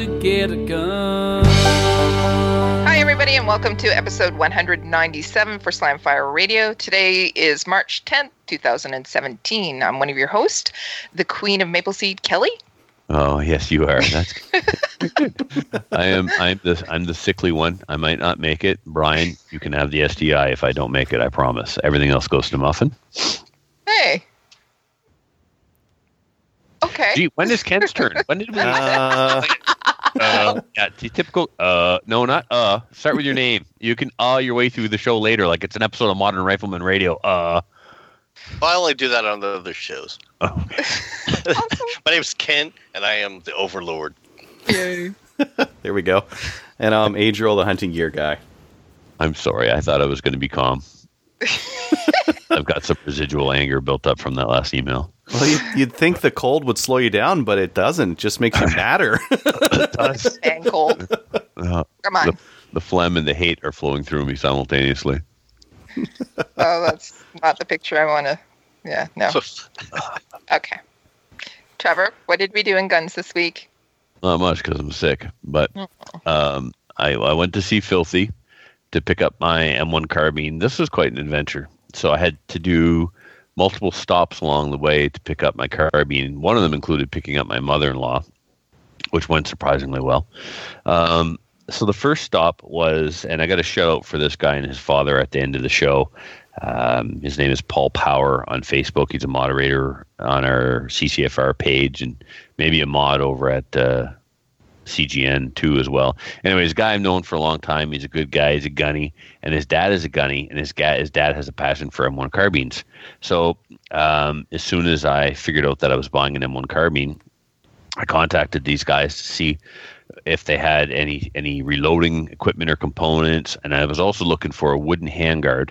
To get a gun. Hi, everybody, and welcome to episode 197 for Slamfire Radio. Today is March 10th, 2017. I'm one of your hosts, the Queen of Maple Seed, Kelly. Oh yes, you are. That's good. I am. I'm the. I'm the sickly one. I might not make it. Brian, you can have the STI if I don't make it. I promise. Everything else goes to Muffin. Hey. Okay. Gee, when is Ken's turn? When did we? Uh, Uh, yeah, t- typical. Uh, no, not uh. Start with your name. You can uh your way through the show later, like it's an episode of Modern Rifleman Radio. Uh. I only do that on the other shows. Oh, My name's Ken, and I am the Overlord. Yay. There we go. And I'm um, Adriel, the hunting gear guy. I'm sorry. I thought I was going to be calm. I've got some residual anger built up from that last email. Well, you'd, you'd think the cold would slow you down, but it doesn't. It just makes you madder. It does. And cold. Uh, Come on. the, the phlegm and the hate are flowing through me simultaneously. Oh, that's not the picture I want to. Yeah, no. Okay. Trevor, what did we do in guns this week? Not much because I'm sick, but um, I, I went to see Filthy to pick up my M1 carbine. This was quite an adventure. So I had to do multiple stops along the way to pick up my carbine. One of them included picking up my mother-in-law, which went surprisingly well. Um, so the first stop was, and I got a shout out for this guy and his father at the end of the show. Um, his name is Paul Power on Facebook. He's a moderator on our CCFR page and maybe a mod over at uh, CGN too as well. Anyways, guy I've known for a long time. He's a good guy. He's a gunny, and his dad is a gunny, and his, his dad has a passion for M1 carbines. So um, as soon as I figured out that I was buying an M1 carbine, I contacted these guys to see if they had any any reloading equipment or components, and I was also looking for a wooden handguard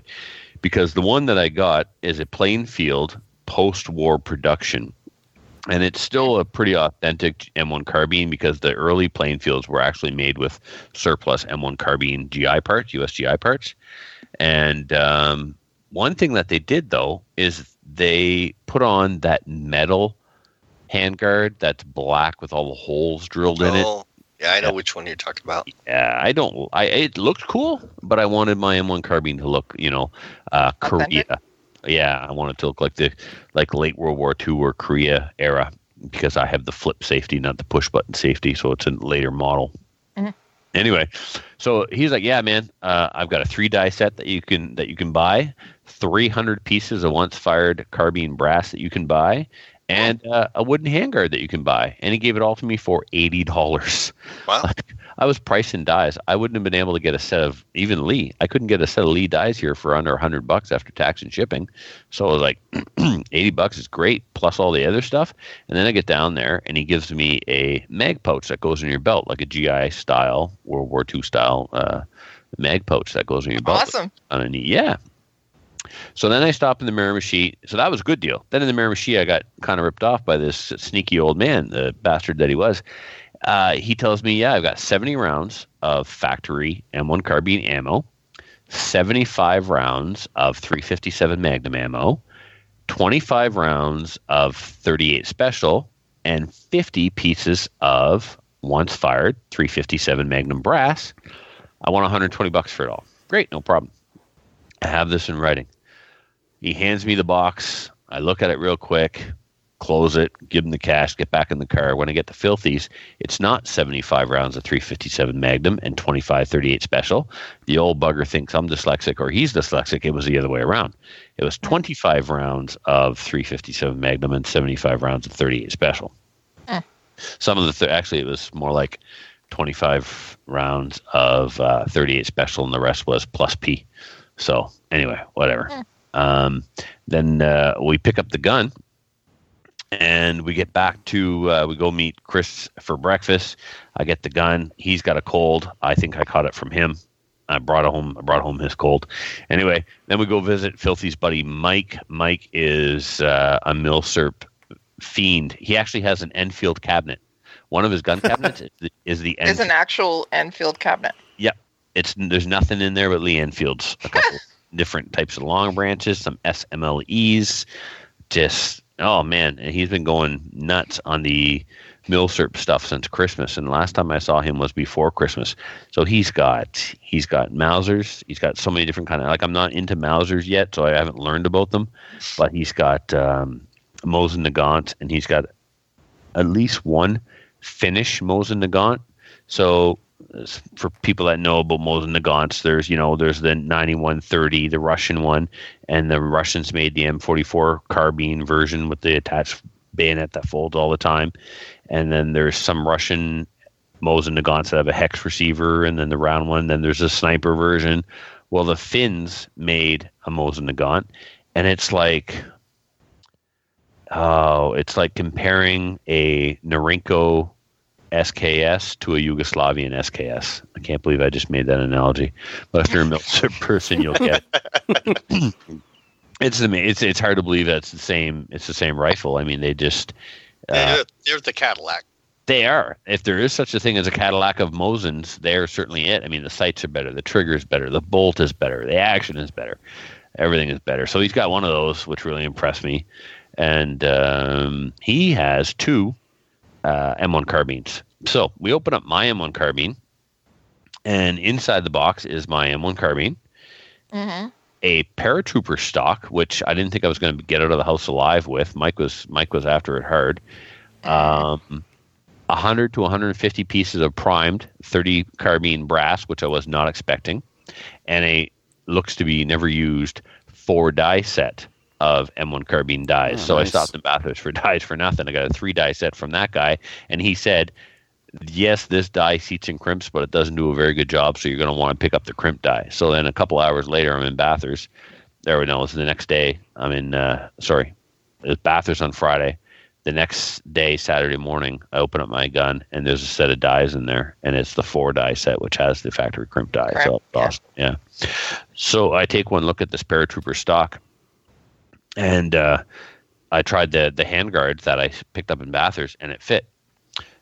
because the one that I got is a Plainfield post-war production, and it's still a pretty authentic M1 carbine because the early Plainfields were actually made with surplus M1 carbine GI parts, US GI parts, and um, one thing that they did though is they put on that metal handguard that's black with all the holes drilled in it. Oh, yeah, I know which one you're talking about. Yeah, I don't. I it looked cool, but I wanted my M1 carbine to look, you know, uh, Authentic? Korea. Yeah, I want it to look like the like late World War II or Korea era because I have the flip safety, not the push button safety, so it's a later model. Mhm. Anyway, so he's like, "Yeah, man, uh, I've got a three die set that you can that you can buy, three hundred pieces of once fired carbine brass that you can buy." And uh, a wooden handguard that you can buy, and he gave it all to me for eighty dollars. Wow. Like, I was pricing dies. I wouldn't have been able to get a set of even Lee. I couldn't get a set of Lee dies here for under hundred bucks after tax and shipping. So I was like, eighty bucks is great, plus all the other stuff. And then I get down there, and he gives me a mag pouch that goes in your belt, like a GI style, World War II style uh, mag pouch that goes in your belt. Awesome. On a knee, yeah. So then I stopped in the Miramichi. So that was a good deal. Then in the Miramichi, I got kind of ripped off by this sneaky old man, the bastard that he was. Uh, he tells me, yeah, I've got 70 rounds of factory M1 carbine ammo, 75 rounds of 357 Magnum ammo, 25 rounds of 38 special, and 50 pieces of once fired 357 Magnum brass. I want 120 bucks for it all. Great, no problem. I have this in writing. He hands me the box. I look at it real quick, close it, give him the cash, get back in the car. When I get to Filthies, it's not 75 rounds of 357 Magnum and 25 38 special. The old bugger thinks I'm dyslexic or he's dyslexic. It was the other way around. It was 25 rounds of 357 Magnum and 75 rounds of 38 special. Hmm. Some of the, th- actually, it was more like 25 rounds of uh, 38 special and the rest was plus P. So anyway, whatever. Um, then uh, we pick up the gun, and we get back to uh, we go meet Chris for breakfast. I get the gun. He's got a cold. I think I caught it from him. I brought it home. I brought home his cold. Anyway, then we go visit Filthy's buddy Mike. Mike is uh, a milsurp fiend. He actually has an Enfield cabinet. One of his gun cabinets is the, is the Is an actual Enfield cabinet. Yep. It's there's nothing in there but Lee Enfields. A couple different types of long branches, some SMLEs. Just oh man, and he's been going nuts on the milsurp stuff since Christmas. And last time I saw him was before Christmas. So he's got he's got Mausers. He's got so many different kind of like I'm not into Mausers yet, so I haven't learned about them. But he's got um, Mosin Nagant, and he's got at least one Finnish Mosin Nagant. So for people that know about Mosin Nagants, there's you know there's the 9130, the Russian one, and the Russians made the M44 carbine version with the attached bayonet that folds all the time, and then there's some Russian Mosin Nagants that have a hex receiver, and then the round one. Then there's a sniper version. Well, the Finns made a Mosin Nagant, and it's like oh, it's like comparing a Norinco SKS to a Yugoslavian SKS. I can't believe I just made that analogy. But if you're a military person, you'll get. it. it's ama- it's it's hard to believe that's the same. It's the same rifle. I mean, they just uh, They're, they're the Cadillac. they are. If there is such a thing as a Cadillac of Mosins, they're certainly it. I mean, the sights are better, the trigger is better, the bolt is better, the action is better, everything is better. So he's got one of those, which really impressed me, and um, he has two uh, M1 carbines. So we open up my M1 carbine, and inside the box is my M1 carbine, Mm-hmm. a paratrooper stock, which I didn't think I was going to get out of the house alive with. Mike was Mike was after it hard. Um, 100 to 150 pieces of primed 30 carbine brass, which I was not expecting, and a looks to be never used four die set of M1 carbine dies. Oh, so I stopped in Bathurst for dies for nothing. I got a three die set from that guy, and he said, "Yes, this die seats and crimps, but it doesn't do a very good job. So you're going to want to pick up the crimp die." So then a couple hours later, I'm in Bathurst. There, no, it was the next day. I'm in. Uh, sorry, it was Bathurst on Friday. The next day, Saturday morning, I open up my gun and there's a set of dies in there, and it's the four die set, which has the factory crimp die. Crimp, so it's yeah. awesome. Yeah. So I take one look at this paratrooper stock, and uh, I tried the the handguard that I picked up in Bathurst, and it fit.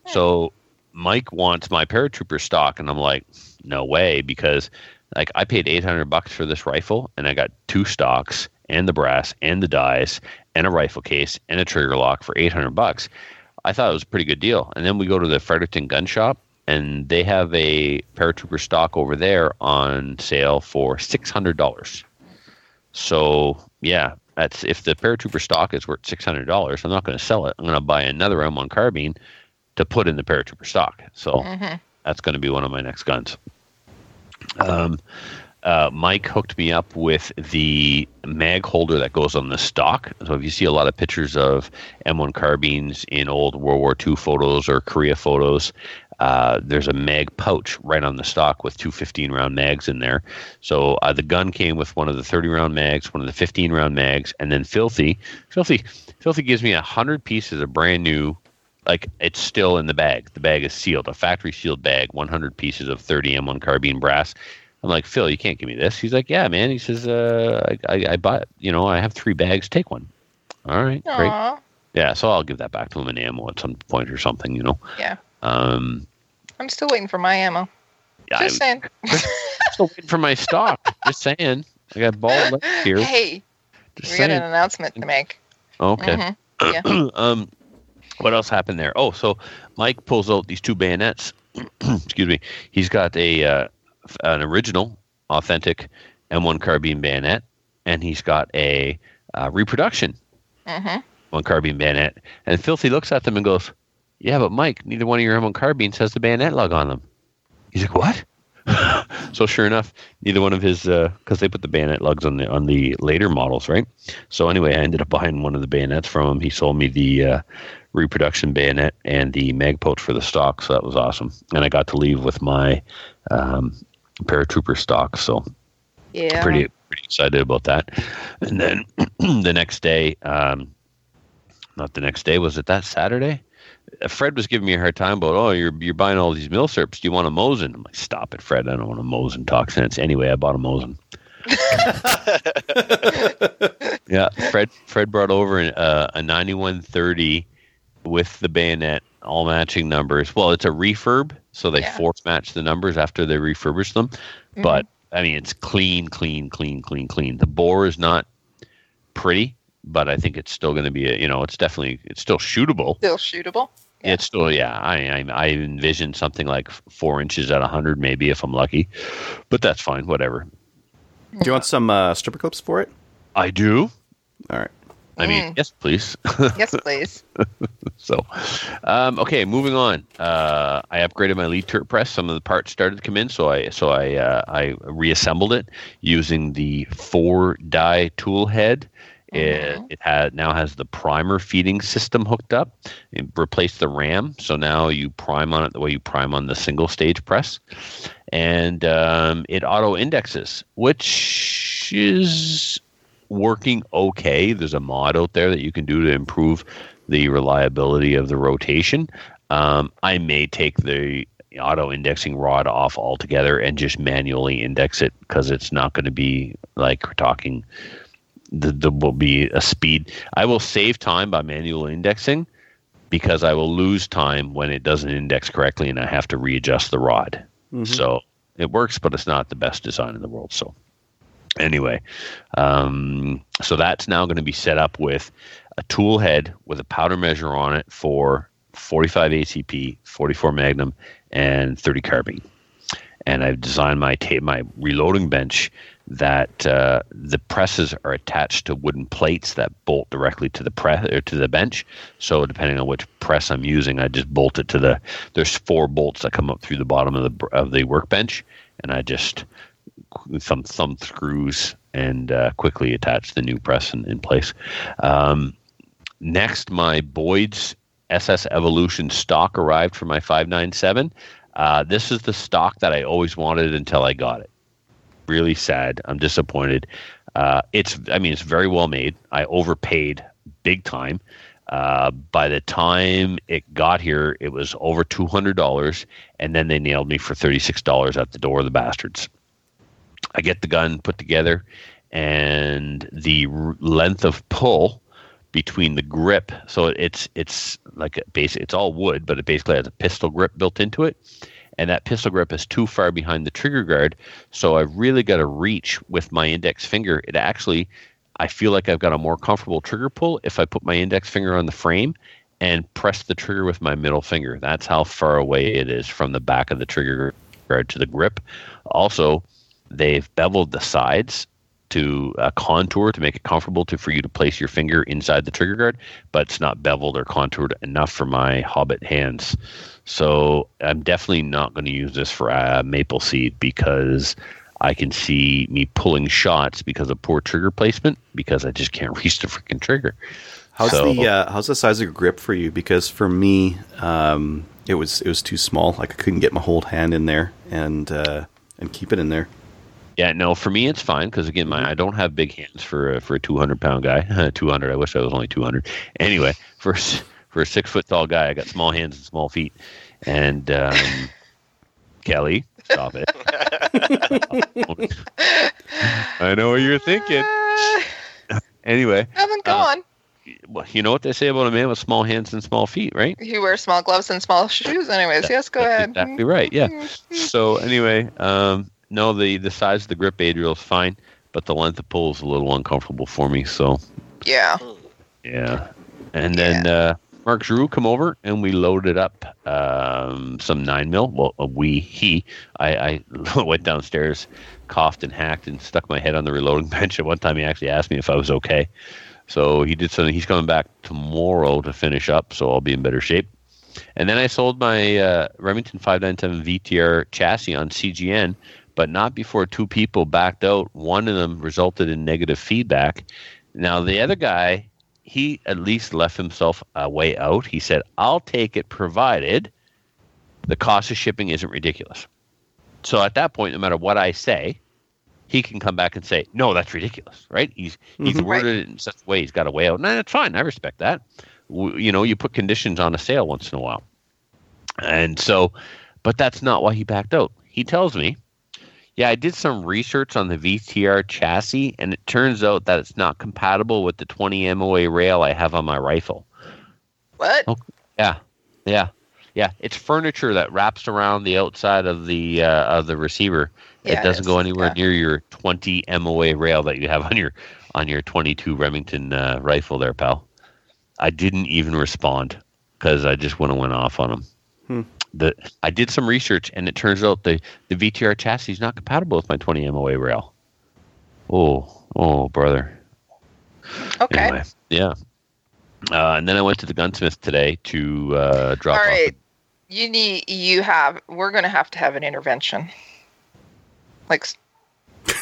So Mike wants my paratrooper stock, and I'm like, no way, because like I paid 800 bucks for this rifle, and I got two stocks and the brass and the dies and a rifle case and a trigger lock for 800 bucks. I thought it was a pretty good deal. And then we go to the Fredericton gun shop, and they have a paratrooper stock over there on sale for $600. So yeah, that's if the paratrooper stock is worth six hundred dollars, I'm not going to sell it. I'm going to buy another M1 carbine to put in the paratrooper stock. So Mm-hmm. that's going to be one of my next guns. Um, uh, Mike hooked me up with the mag holder that goes on the stock. So if you see a lot of pictures of M1 carbines in old World War II photos or Korea photos, uh, there's a mag pouch right on the stock with two 15 round mags in there. So uh, the gun came with one of the 30 round mags, one of the 15 round mags, and then Filthy, Filthy, Filthy gives me a hundred pieces of brand new. Like it's still in the bag. The bag is sealed, a factory sealed bag, 100 pieces of 30 M1 carbine brass. I'm like, Phil, you can't give me this. He's like, Yeah, man. He says, uh, I, I, I bought, you know, I have three bags. Take one. All right, great. Yeah, so I'll give that back to him in ammo at some point or something, you know. Yeah. Um, I'm still waiting for my ammo. yeah, Just I'm saying. still waiting for my stock. Just saying. I got bald legs here. Hey, Just we got saying. an announcement to make. Okay. Mhm. Yeah. um, what else happened there? Oh, so Mike pulls out these two bayonets. Excuse me. He's got a uh, an original, authentic M1 carbine bayonet, and he's got a uh, reproduction Mhm. one carbine bayonet. And Filthy looks at them and goes, "Yeah, but Mike, neither one of your M1 carbines has the bayonet lug on them." He's like, "What?" so sure enough, neither one of his because they put the bayonet lugs on the on the later models, right? So anyway, I ended up buying one of the bayonets from him. He sold me the uh, reproduction bayonet and the mag pouch for the stock, so that was awesome. And I got to leave with my um, paratrooper stock, so Yeah. pretty pretty excited about that. And then the next day, um, not the next day, was it that Saturday? Uh, Fred was giving me a hard time about, oh, you're you're buying all these milsurps. Do you want a Mosin? I'm like, stop it, Fred. I don't want a Mosin. Talk sense. Anyway, I bought a Mosin. yeah, Fred. Fred brought over an, uh, a 9130 with the bayonet, all matching numbers. Well, it's a refurb, so they Yeah. force match the numbers after they refurbish them. Mm-hmm. But I mean, it's clean, clean, clean, clean, clean. The bore is not pretty, but I think it's still going to be a. You know, it's definitely it's still shootable. Still shootable. Yeah. It's still yeah. I, I I envision something like four inches at hundred, maybe if I'm lucky, but that's fine. Whatever. Do you want some uh, stripper clips for it? I do. All right. I mean, Mm. yes, please. Yes, please. so, um, okay, moving on. Uh, I upgraded my Lee turret press. Some of the parts started to come in, so I so I uh, I reassembled it using the four die tool head. It, it had now has the primer feeding system hooked up. It replaced the RAM, so now you prime on it the way you prime on the single stage press, and um, it auto indexes, which is working okay. There's a mod out there that you can do to improve the reliability of the rotation. Um, I may take the auto indexing rod off altogether and just manually index it because it's not going to be like we're talking. The, the will be a speed. I will save time by manual indexing because I will lose time when it doesn't index correctly and I have to readjust the rod. So it works, but it's not the best design in the world. So anyway, um, so that's now going to be set up with a tool head with a powder measure on it for 45 ACP, 44 Magnum, and 30 carbine. And I've designed my ta- my reloading bench that uh, the presses are attached to wooden plates that bolt directly to the press or to the bench. So depending on which press I'm using, I just bolt it to the. There's four bolts that come up through the bottom of the of the workbench, and I just some thumb screws and uh, quickly attach the new press in, in place. Um, next, my Boyd's SS Evolution stock arrived for my 597. Uh, this is the stock that I always wanted until I got it. Really sad. I'm disappointed. Uh, it's, I mean, it's very well made. I overpaid big time. Uh, by the time it got here, it was over $200, and then they nailed me for $36 at the door, the bastards. I get the gun put together, and the r- length of pull between the grip. So it's it's like a basic. It's all wood, but it basically has a pistol grip built into it, and that pistol grip is too far behind the trigger guard. So I've really got to reach with my index finger. It actually, I feel like I've got a more comfortable trigger pull if I put my index finger on the frame and press the trigger with my middle finger. That's how far away it is from the back of the trigger guard to the grip. Also, they've beveled the sides to a contour to make it comfortable to for you to place your finger inside the trigger guard, but it's not beveled or contoured enough for my hobbit hands. So I'm definitely not going to use this for uh, maple seed because I can see me pulling shots because of poor trigger placement because I just can't reach the freaking trigger. How's So- the uh, how's the size of your grip for you? Because for me, um, it was it was too small. Like I couldn't get my whole hand in there and uh, and keep it in there. Yeah, no, for me it's fine because again, my I don't have big hands for a, for a 200 pound guy. 200. I wish I was only 200. Anyway, for for a six foot tall guy, I got small hands and small feet. And um, Kelly, stop it. I know what you're thinking. Anyway, haven't Uh, gone. well, you know what they say about a man with small hands and small feet, right? He wears small gloves and small shoes, anyways. yes, go That's ahead. Exactly right. Yeah. So anyway, um, no, the the size of the grip Adriel is fine, but the length of pull is a little uncomfortable for me. So Yeah. yeah, and then uh, Mark Drew come over and we loaded up um, some nine mil. Well, uh, we he I, I went downstairs, coughed and hacked and stuck my head on the reloading bench. At one time, he actually asked me if I was okay. So he did something. He's coming back tomorrow to finish up, so I'll be in better shape. And then I sold my uh, Remington 597 VTR chassis on CGN, but not before two people backed out. One of them resulted in negative feedback. Now, the other guy, he at least left himself a way out. He said, I'll take it provided the cost of shipping isn't ridiculous. So at that point, no matter what I say, he can come back and say, "No, that's ridiculous." Right? He's he's Mhm. worded it in such a way he's got a way out. No, that's fine. I respect that. W- You know, you put conditions on a sale once in a while, and so, but that's not why he backed out. He tells me, "Yeah, I did some research on the VTR chassis, and it turns out that it's not compatible with the 20 MOA rail I have on my rifle." What? Oh. Yeah, yeah, yeah. It's furniture that wraps around the outside of the uh, of the receiver. Yeah, it it doesn't is. go anywhere Yeah. near your 20 MOA rail that you have on your on your 22 Remington uh, rifle there, pal. I didn't even respond because I just went and went off on him. Hmm. The I did some research and it turns out the the VTR chassis is not compatible with my 20 MOA rail. Oh, oh, brother. Okay. Anyway, yeah. Uh, and then I went to the gunsmith today to uh, drop All right. You need. You have. We're going to have to have an intervention. Like,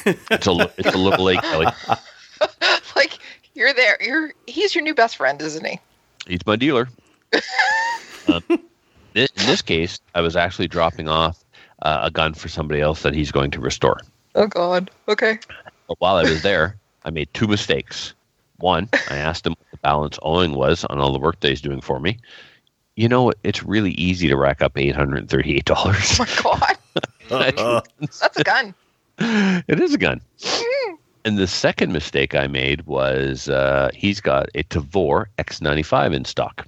It's a it's a little late, Kelly. like you're there. You're. He's your new best friend, isn't he? He's my dealer. Uh, thi- in this case, I was actually dropping off uh, a gun for somebody else that he's going to restore. Oh God. Okay. But while I was there, I made two mistakes. One, I asked him what the balance owing was on all the work that he's doing for me. You know, it's really easy to rack up eight hundred and thirty-eight dollars. Oh my God. That's a gun. it is a gun. And the second mistake I made was uh, he's got a Tavor X95 in stock.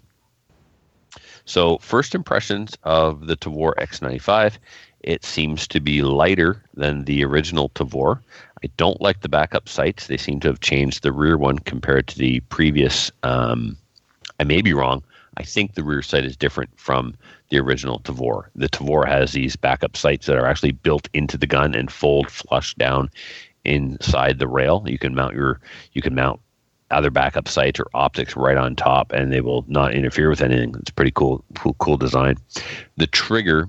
So, first impressions of the Tavor X95, it seems to be lighter than the original Tavor. I don't like the backup sights. They seem to have changed the rear one compared to the previous. Um, I may be wrong. I think the rear sight is different from the original Tavor. The Tavor has these backup sights that are actually built into the gun and fold flush down inside the rail. You can mount your you can mount other backup sights or optics right on top, and they will not interfere with anything. It's pretty cool, cool, cool design. The trigger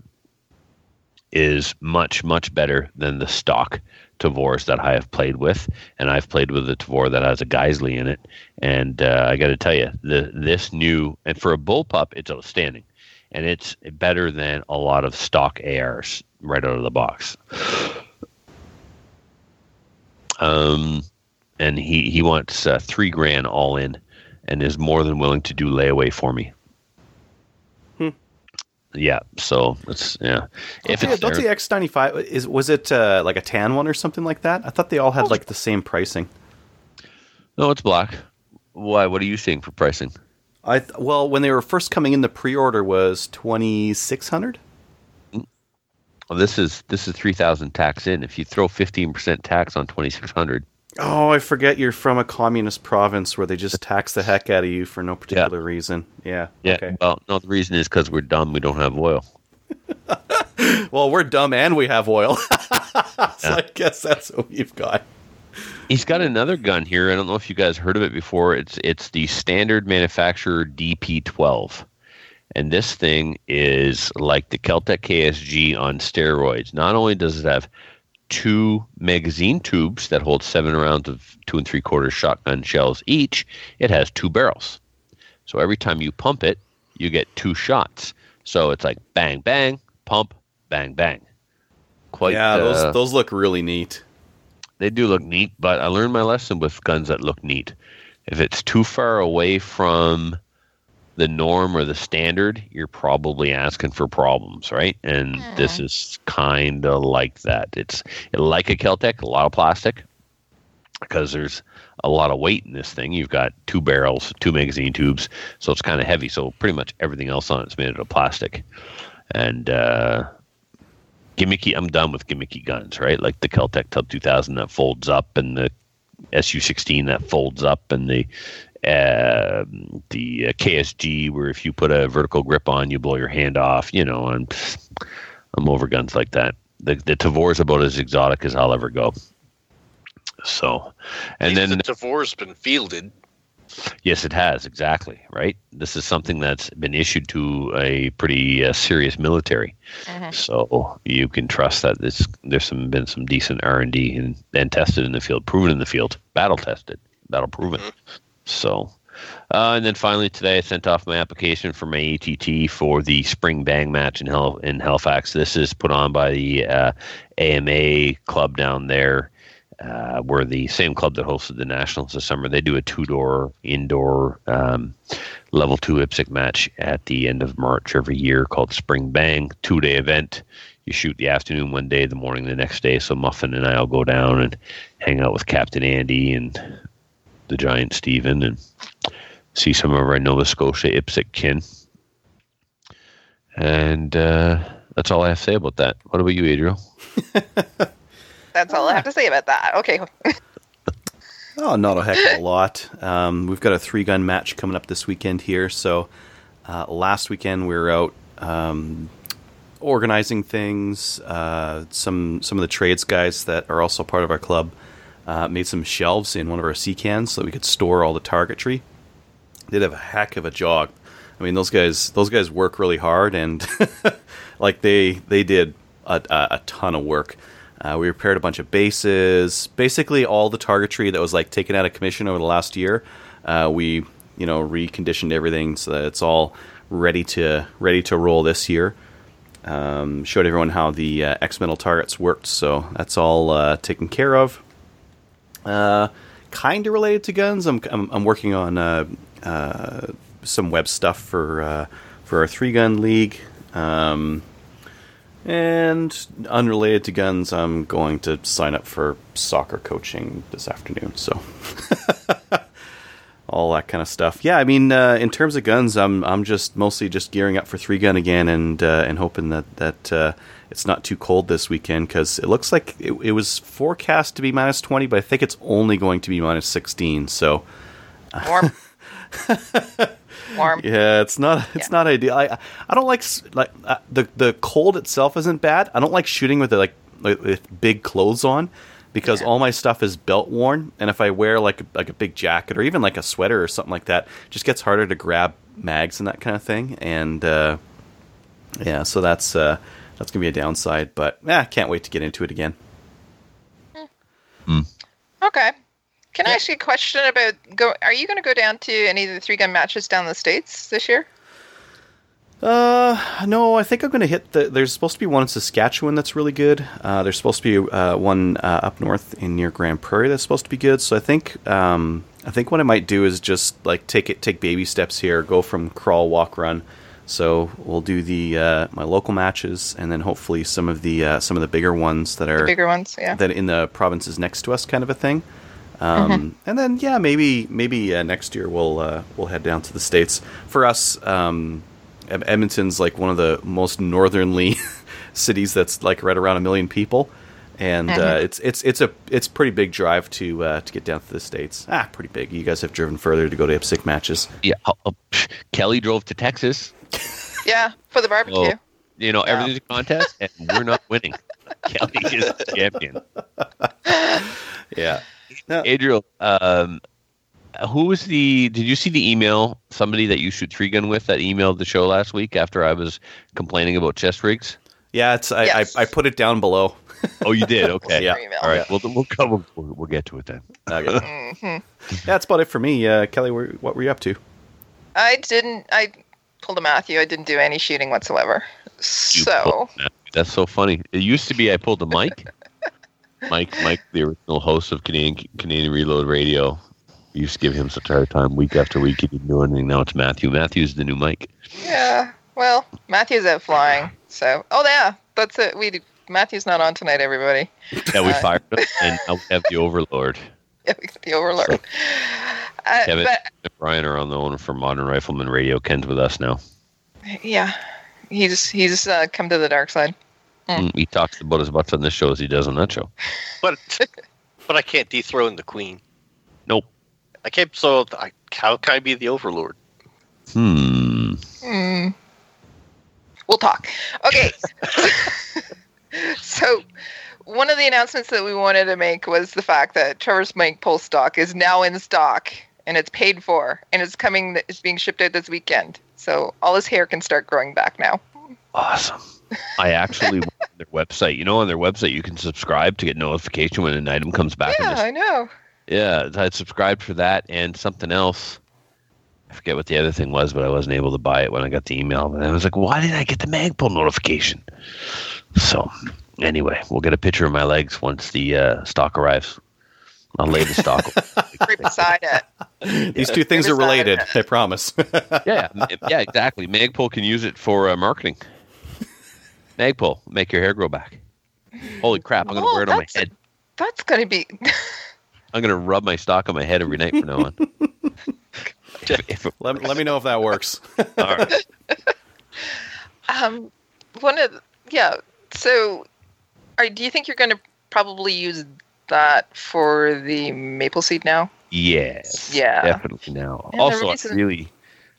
is much much better than the stock Tavors that I have played with, and I've played with a Tavor that has a Geissele in it, and uh, I got to tell you, the this new and for a bullpup, it's outstanding, and it's better than a lot of stock ARs right out of the box. Um, and he he wants uh, three grand all in, and is more than willing to do layaway for me. Hmm. Yeah, so it's yeah. If Don't it's the, don't there- the X95 is was it uh, like a tan one or something like that? I thought they all had like the same pricing. no, it's black. Why? What are you seeing for pricing? I th- well, when they were first coming in, the pre-order was twenty six hundred. Well, this is this is three thousand tax in. If you throw fifteen percent tax on twenty six hundred, Oh, I forget you're from a communist province where they just tax the heck out of you for no particular reason. Yeah. yeah. Okay. Well, no, the reason is because we're dumb. We don't have oil. Well, we're dumb and we have oil. so I guess that's what we've got. He's got another gun here. I don't know if you guys heard of it before. It's it's the Standard Manufacturing DP12. And this thing is like the Keltec KSG on steroids. Not only does it have two magazine tubes that hold seven rounds of two and three quarter shotgun shells each, it has two barrels. So every time you pump it, you get two shots. So it's like bang, bang, pump, bang, bang. Quite yeah, uh, those those look really neat. they do look neat, but I learned my lesson with guns that look neat. If it's too far away from the norm or the standard, you're probably asking for problems, right? And this is kind of like that. It's like a Keltec, a lot of plastic, because there's a lot of weight in this thing. You've got two barrels, two magazine tubes, so it's kind of heavy. So pretty much everything else on it's made out of plastic. And uh, gimmicky. I'm done with gimmicky guns, right? Like the Keltec Sub 2000 that folds up, and the SU16 that folds up, and the uh, the uh, KSG where if you put a vertical grip on, you blow your hand off. You know, I'm I'm over guns like that. The the Tavor is about as exotic as I'll ever go. So, and At then the Tavor's been fielded. Yes, it has exactly right. This is something that's been issued to a pretty uh, serious military, Mhm. so you can trust that this there's some been some decent R and D and and tested in the field, proven in the field, battle tested, battle proven. So, uh, and then finally today, I sent off my application for my ATT for the spring bang match in Hel- in Halifax. This is put on by the uh, AMA club down there, uh, were the same club that hosted the Nationals this summer. They do a two door indoor um, level two IPSC match at the end of March every year called Spring Bang, two day event. You shoot the afternoon one day, the morning the next day. So Muffin and I'll go down and hang out with Captain Andy and the giant Stephen and see some of our Nova Scotia IPSC kin. And uh, that's all I have to say about that. What about you, Adriel? That's all I have to say about that. Okay. Oh, not a heck of a lot. Um, we've got a three gun match coming up this weekend here. So uh, last weekend we were out um, organizing things. Uh, some some of the trades guys that are also part of our club uh, made some shelves in one of our sea cans so that we could store all the targetry. Did have a heck of a job. I mean, those guys those guys work really hard and like they they did a, a, a ton of work. Uh, we repaired a bunch of bases. Basically, all the targetry that was like taken out of commission over the last year, uh, we you know reconditioned everything so that it's all ready to ready to roll this year. Um, showed everyone how the uh, X metal targets worked, so that's all uh, taken care of. Uh, kind of related to guns. I'm I'm, I'm working on uh, uh, some web stuff for uh, for our three gun league. Um, and unrelated to guns, I'm going to sign up for soccer coaching this afternoon. So, all that kind of stuff. Yeah, I mean, uh, in terms of guns, I'm I'm just mostly just gearing up for three gun again, and uh, and hoping that that uh, it's not too cold this weekend because it looks like it, it was forecast to be minus twenty, but I think it's only going to be minus sixteen. So, Warm. Warm. yeah, it's not it's Yeah. not ideal. I I don't like like uh, the the cold itself isn't bad. I don't like shooting with like like, with big clothes on because Yeah. all my stuff is belt worn, and if I wear like a, like a big jacket or even like a sweater or something like that, it just gets harder to grab mags and that kind of thing. And uh, yeah, so that's uh, that's gonna be a downside. But yeah, can't wait to get into it again. Okay. Can I ask you a question about go? Are you going to go down to any of the three gun matches down the states this year? Uh, no, I think I'm going to hit the. There's supposed to be one in Saskatchewan that's really good. Uh, there's supposed to be uh, one uh, up north in near Grande Prairie that's supposed to be good. So I think, um, I think what I might do is just like take it, take baby steps here, go from crawl, walk, run. So we'll do the uh, my local matches, and then hopefully some of the uh, some of the bigger ones that are The bigger ones, yeah. that in the provinces next to us, kind of a thing. Um, And then yeah, maybe maybe uh, next year we'll uh, we'll head down to the states. For us, um, Edmonton's like one of the most northernly cities that's like right around a million people, and uh, it's it's it's a it's pretty big drive to uh, to get down to the states. Ah, pretty big. You guys have driven further to go to IPSC matches. Yeah, oh, oh, psh, Kelly drove to Texas. Yeah, for the barbecue. Oh, you know, everything's a contest, and we're not winning. Kelly is the champion. Yeah. Adriel, um, who was the? Did you see the email? Somebody that you shoot three gun with that emailed the show last week after I was complaining about chest rigs. Yeah, it's I, Yes. I, I put it down below. Oh, you did. Okay. Yeah. Email. All right. We'll we'll cover. We'll, we'll get to it then. Okay. hmm That's about it for me. Uh, Kelly, what were you up to? I didn't. I told a Matthew I didn't do any shooting whatsoever. So that's so funny. It used to be I pulled the Mike, Mike, Mike, the original host of Canadian Canadian Reload Radio, we used to give him such a hard time week after week. He didn't do anything. Now it's Matthew. Matthew's the new Mike. yeah, well, Matthew's out flying. So oh yeah, that's it. We Matthew's not on tonight, everybody. Yeah, we Uh, fired him, and now we have the Overlord. Yeah, we got the Overlord. Uh, Kevin but and Brian are on the owner for Modern Rifleman Radio. Ken's with us now. yeah, he's he's uh, come to the dark side. Mm, He talks about as much on this show as he does on that show. But but I can't dethrone the queen. Nope. I can't. So I, how can I be the overlord? Hmm. Hmm. We'll talk. Okay. so, one of the announcements that we wanted to make was the fact that Trevor's Magpul stock is now in stock and it's paid for and it's coming. It's being shipped out this weekend. So all his hair can start growing back now. Awesome. I actually went on their website. You know, on their website, you can subscribe to get notification when an item comes back. Yeah, I know. Yeah, I subscribed for that and something else. I forget what the other thing was, but I wasn't able to buy it when I got the email. And I was like, why didn't I get the Magpul notification? So, anyway, we'll get a picture of my legs once the uh, stock arrives. I'll lay the stock. right beside it. These two things are related. I promise. yeah, yeah, exactly. Magpul can use it for uh, marketing. Magpul, make your hair grow back. Holy crap! I'm gonna Oh, wear it on my head. That's going to be. I'm gonna rub my stock on my head every night from now on. if, if it- let, let me know if that works. all right. Um, one of yeah. So, are, do you think you're going to probably use that for the maple seed now? Yes. Yeah. Definitely now. And also, reason- I really,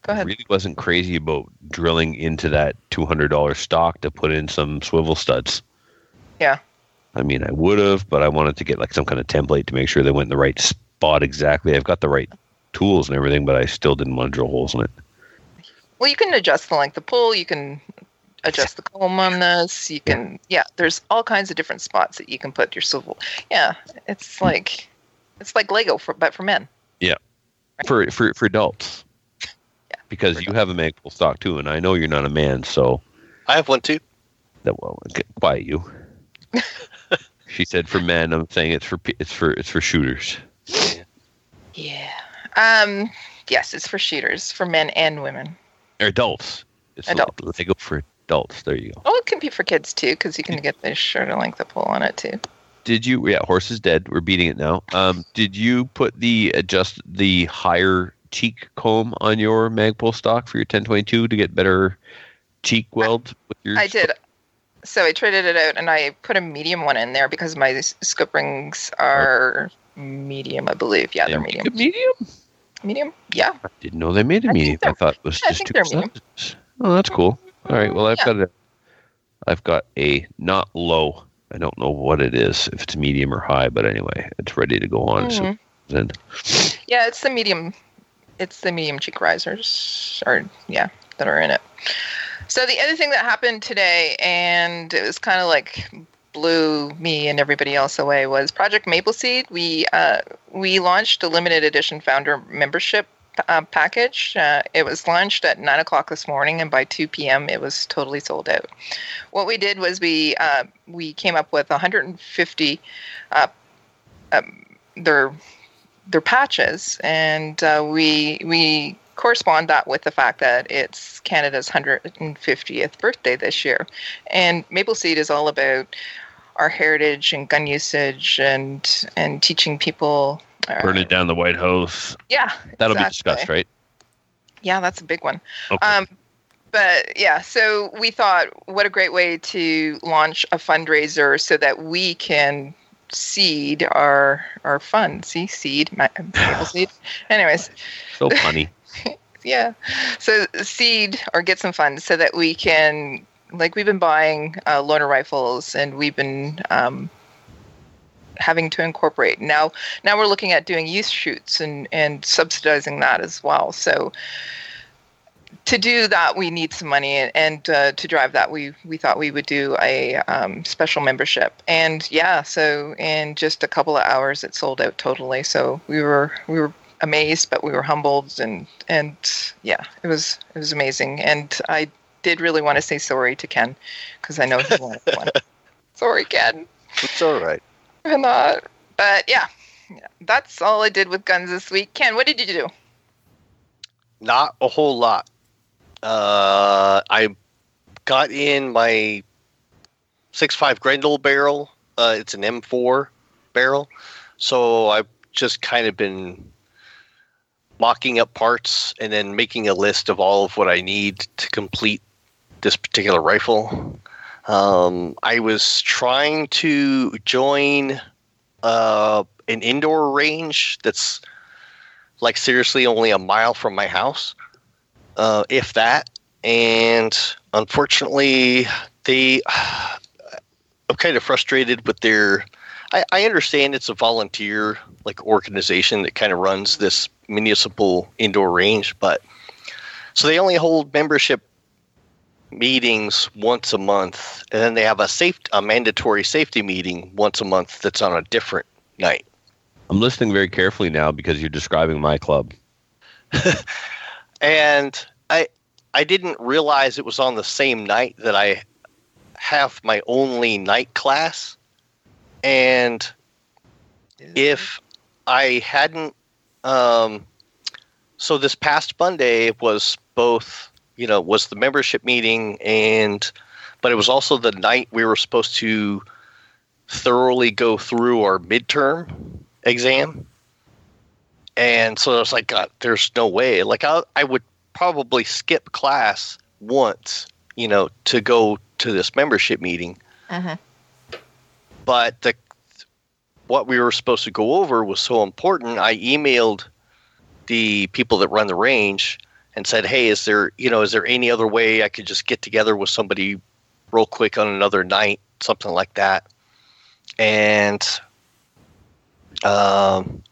Go ahead. really wasn't crazy about drilling into that two hundred dollar stock to put in some swivel studs. Yeah. I mean, I would have, but I wanted to get like some kind of template to make sure they went in the right spot exactly. I've got the right tools and everything, but I still didn't want to drill holes in it. Well, you can adjust the length of pull. You can adjust the comb on this. You can, yeah. There's all kinds of different spots that you can put your swivel. Yeah, it's like it's like Lego for but for men. Yeah. For for for adults. Yeah, Because for you have a Magpul stock too, and I know you're not a man, so I have one too. that well, get quiet you. she said for men. I'm saying it's for it's for it's for shooters. Yeah. Um. Yes, it's for shooters, for men and women. Or adults. It's like Adults. Lego for adults. There you go. Oh, it can be for kids too, because you can get the shorter length of pull on it too. Did you? Yeah, horse is dead. We're beating it now. Um, did you put the adjust the higher cheek comb on your Magpul stock for your 1022 to get better cheek weld with your? I did. So I traded it out, and I put a medium one in there because my s- scope rings are medium, I believe. Yeah, they're medium. Medium. Medium. Yeah. I didn't know they made a I medium. I they're- thought it was I just think two they're medium. sizes. Oh, that's cool. All right. Well, I've Yeah. got a, I've got a not low. I don't know what it is, if it's medium or high, but anyway, it's ready to go on. Mhm. So then, Yeah, it's the medium. It's the medium cheek risers, or yeah, that are in it. So the other thing that happened today, and it was kind of like blew me and everybody else away, was Project Maple Seed. We uh, we launched a limited edition founder membership uh, package. Uh, it was launched at nine o'clock this morning, and by two p.m. it was totally sold out. What we did was we uh, we came up with 150. Uh, um, their their patches, and uh, we we correspond that with the fact that it's Canada's 150th birthday this year, and Maple Seed is all about our heritage and gun usage and and teaching people. Uh, burn it down the White House. Yeah, That'll be discussed, right? Yeah, that's a big one. Okay. Um, but yeah, so we thought, what a great way to launch a fundraiser so that we can seed our our fund. See, seed, maple seed. Anyways, so funny. yeah. So seed or get some funds so that we can, like, we've been buying uh, loaner rifles and we've been um, having to incorporate. Now, now we're looking at doing youth shoots and and subsidizing that as well. So to do that, we need some money, and, and uh, to drive that, we we thought we would do a um, special membership. And yeah, so in just a couple of hours, it sold out totally. So we were we were amazed, but we were humbled, and and yeah, it was it was amazing. And I did really want to say sorry to Ken because I know he wanted one. Sorry, Ken. It's all right. Not. But yeah, yeah, that's all I did with guns this week. Ken, what did you do? Not a whole lot. Uh, I got in my 6.5 Grendel barrel. Uh, it's an M4 barrel. So I've just kind of been mocking up parts and then making a list of all of what I need to complete this particular rifle. Um, I was trying to join uh, an indoor range that's like seriously only a mile from my house, uh, if that. And unfortunately, they. I'm kind of frustrated with their. I, I understand it's a volunteer like organization that kind of runs this municipal indoor range, but so they only hold membership meetings once a month, and then they have a safe a mandatory safety meeting once a month that's on a different night. I'm listening very carefully now because you're describing my club. and I I didn't realize it was on the same night that I have my only night class. And if I hadn't. Um, so this past Monday was both, you know, was the membership meeting and, but it was also the night we were supposed to thoroughly go through our midterm exam. And so I was like, God, there's no way. Like I, I would probably skip class once, you know, to go to this membership meeting. Mhm. But the what we were supposed to go over was so important. I emailed the people that run the range and said, "Hey, is there, you know, is there any other way I could just get together with somebody real quick on another night, something like that?" And um,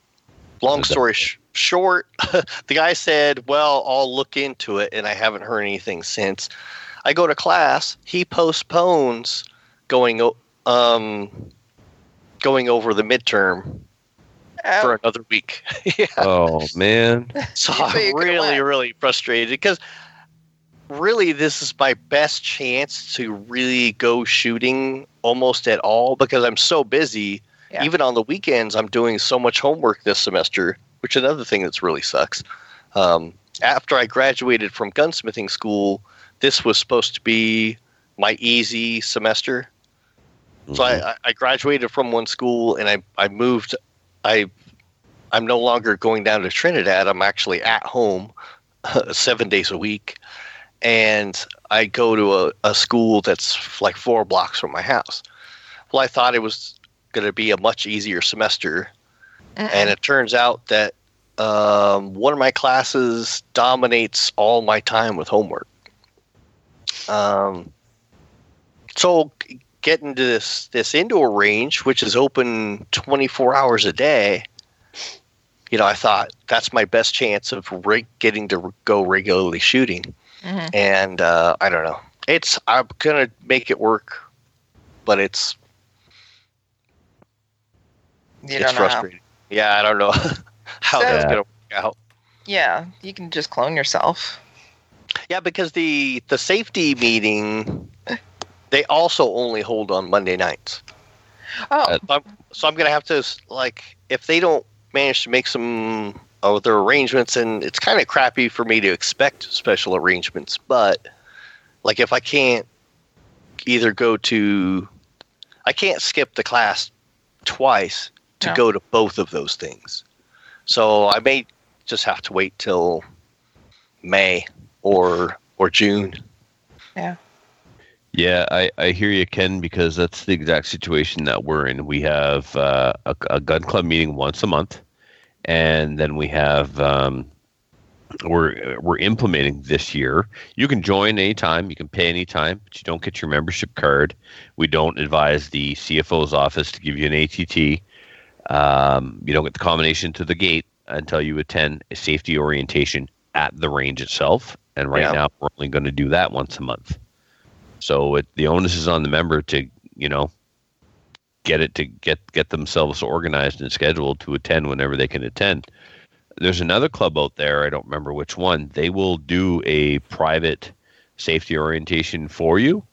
long story sh- short, the guy said, "Well, I'll look into it," and I haven't heard anything since. I go to class. He postpones going um, going over the midterm Oh, for another week. yeah. Oh man. So So I'm really, really frustrated because really this is my best chance to really go shooting almost at all because I'm so busy. Yeah. Even on the weekends, I'm doing so much homework this semester, which is another thing that's really sucks. Um, after I graduated from gunsmithing school, this was supposed to be my easy semester. So Mm-hmm. I, I- I graduated from one school and I, I moved. I I'm no longer going down to Trinidad. I'm actually at home seven days a week, and I go to a, a school that's like four blocks from my house. Well, I thought it was going to be a much easier semester, and it turns out that um, one of my classes dominates all my time with homework. Um, so g- getting to this this indoor range, which is open 24 hours a day, you know, I thought that's my best chance of re- getting to go regularly shooting. Mhm. And uh, I don't know. It's I'm gonna make it work, but it's you it's don't how. frustrating. Yeah, I don't know how that's gonna work out. Yeah, you can just clone yourself. Yeah, because the the safety meeting they also only hold on Monday nights. Oh, Uh, So I'm, so I'm gonna have to like if they don't manage to make some of their arrangements, and it's kind of crappy for me to expect special arrangements, but like if I can't either go to, I can't skip the class twice to No. go to both of those things. So I may just have to wait till May or or June. Yeah, I, I hear you, Ken, because that's the exact situation that we're in. We have uh, a, a gun club meeting once a month, and then we have um, we're we're implementing this year. You can join anytime, you can pay anytime, but you don't get your membership card. We don't advise the CFO's office to give you an ATT. Um, you don't get the combination to the gate until you attend a safety orientation at the range itself. And right Yeah. now, we're only going to do that once a month. So it, the onus is on the member to, you know, get it to get get themselves organized and scheduled to attend whenever they can attend. There's another club out there. I don't remember which one. They will do a private safety orientation for you,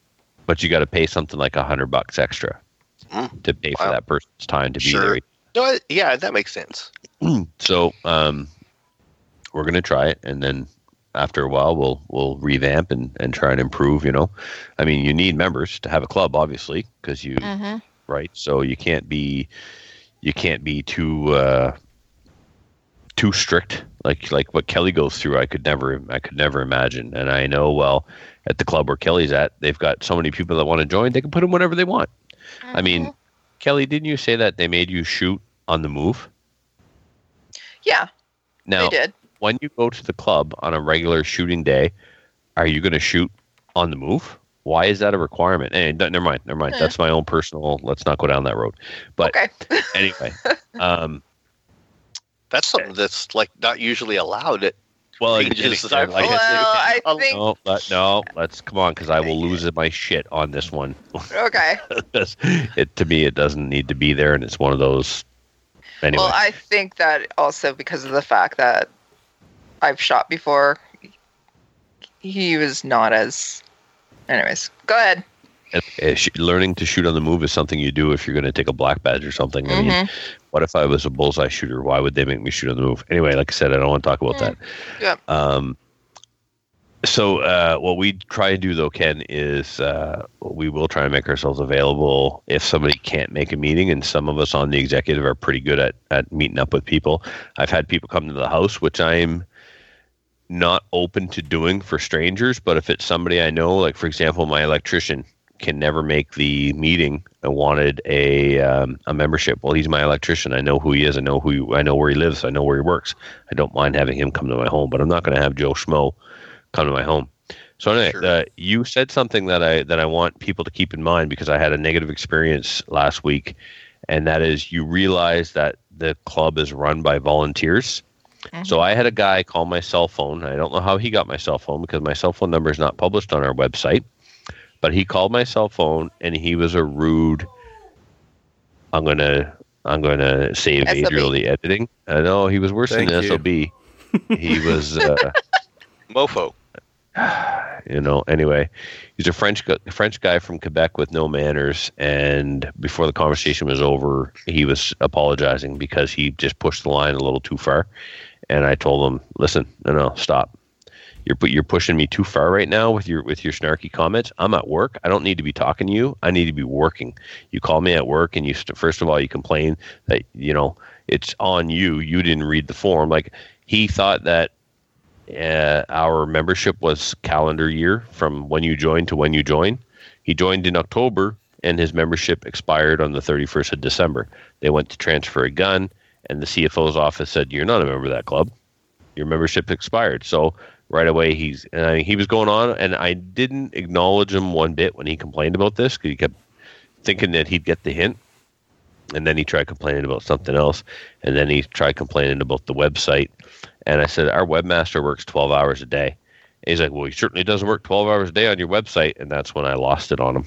but you got to pay something like a hundred bucks extra Mm. to pay for that person's time to be there. No, yeah, that makes sense. So um, we're gonna try it, and then after a while, we'll we'll revamp and, and try and improve. You know, I mean, you need members to have a club, obviously, because you Mhm. right. So you can't be you can't be too uh, too strict like like what Kelly goes through. I could never I could never imagine. And I know well at the club where Kelly's at, they've got so many people that want to join. They can put them whatever they want. I mean, Kelly, didn't you say that they made you shoot on the move? yeah, Now, they did. When you go to the club on a regular shooting day, are you going to shoot on the move? Why is that a requirement? And never mind, never mind. Eh. That's my own personal. Let's not go down that road. But okay. anyway, um, That's something that's like not usually allowed at well, ranges it- that I've like I been said- well, I think no, let, no, let's come on, because I will lose my shit on this one. okay. it to me, it doesn't need to be there, and it's one of those. Anyway, Well, I think that also because of the fact that I've shot before, he was not as. Anyways, go ahead. learning to shoot on the move is something you do if you're going to take a black badge or something. I mean, Mhm. what if I was a bullseye shooter? Why would they make me shoot on the move? Anyway, like I said, I don't want to talk about that. Yep. Um, so uh, what we try to do though, Ken, is uh, we will try and make ourselves available if somebody can't make a meeting, and some of us on the executive are pretty good at at meeting up with people. I've had people come to the house, which I'm not open to doing for strangers, but if it's somebody I know, like for example, my electrician can never make the meeting I wanted a um, a membership. Well, he's my electrician. I know who he is. I know who I know where he lives. I know where he works. I don't mind having him come to my home, but I'm not going to have Joe Schmo come to my home. So anyway, Sure. uh, you said something that I that I want people to keep in mind because I had a negative experience last week, and that is you realize that the club is run by volunteers. So I had a guy call my cell phone. I don't know how he got my cell phone because my cell phone number is not published on our website. But he called my cell phone and he was a rude. I'm gonna I'm gonna save SOB. Adriel the editing. I know he was worse Thank than you. SOB. He was. Uh, Mofo. you know anyway he's a french french guy from quebec with no manners and before the conversation was over he was apologizing because he just pushed the line a little too far and i told him listen no no stop. You're you're pushing me too far right now with your with your snarky comments. I'm at work. I don't need to be talking to you. I need to be working. You call me at work and you st- first of all you complain that you know it's on you. You didn't read the form. Like he thought that uh, our membership was calendar year from when you joined to when you join. He joined in October, and his membership expired on the 31st of December. They went to transfer a gun, and the CFO's office said, "You're not a member of that club. Your membership expired." So right away, he's and I, he was going on, and I didn't acknowledge him one bit when he complained about this because he kept thinking that he'd get the hint. And then he tried complaining about something else, and then he tried complaining about the website. And I said, Our webmaster works 12 hours a day. He's like, Well, he certainly doesn't work 12 hours a day on your website. And that's when I lost it on him.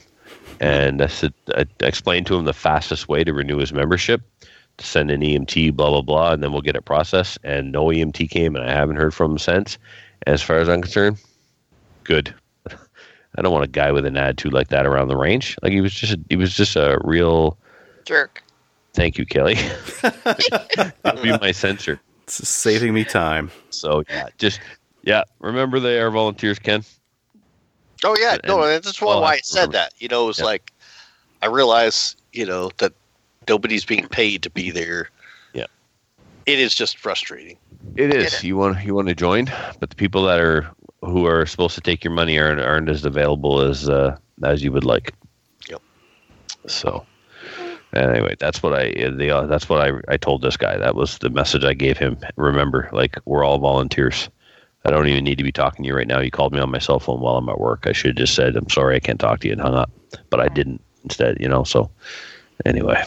And I said, I explained to him the fastest way to renew his membership send an EMT, blah, blah, blah, and then we'll get it processed. And no EMT came, and I haven't heard from him since. As far as I'm concerned, good. I don't want a guy with an attitude like that around the range. Like he was just, a, he was just a real. Jerk. Thank you, Kelly. That'll be my censor. It's saving me time. So yeah, just yeah. Remember they are volunteers, Ken. Oh yeah, And- no, and and that's why, all why I said remember. that. You know, it's Yeah. like I realize, you know, that nobody's being paid to be there. Yeah. It is just frustrating. It is. It. You want you want to join, but the people that are who are supposed to take your money aren't aren't as available as uh, as you would like. Yep. So anyway, that's what I the uh, that's what I I told this guy. That was the message I gave him. Remember, like we're all volunteers. I don't even need to be talking to you right now. You called me on my cell phone while I'm at work. I should have just said, "I'm sorry, I can't talk to you," and hung up. But I didn't. Instead, you know. So anyway,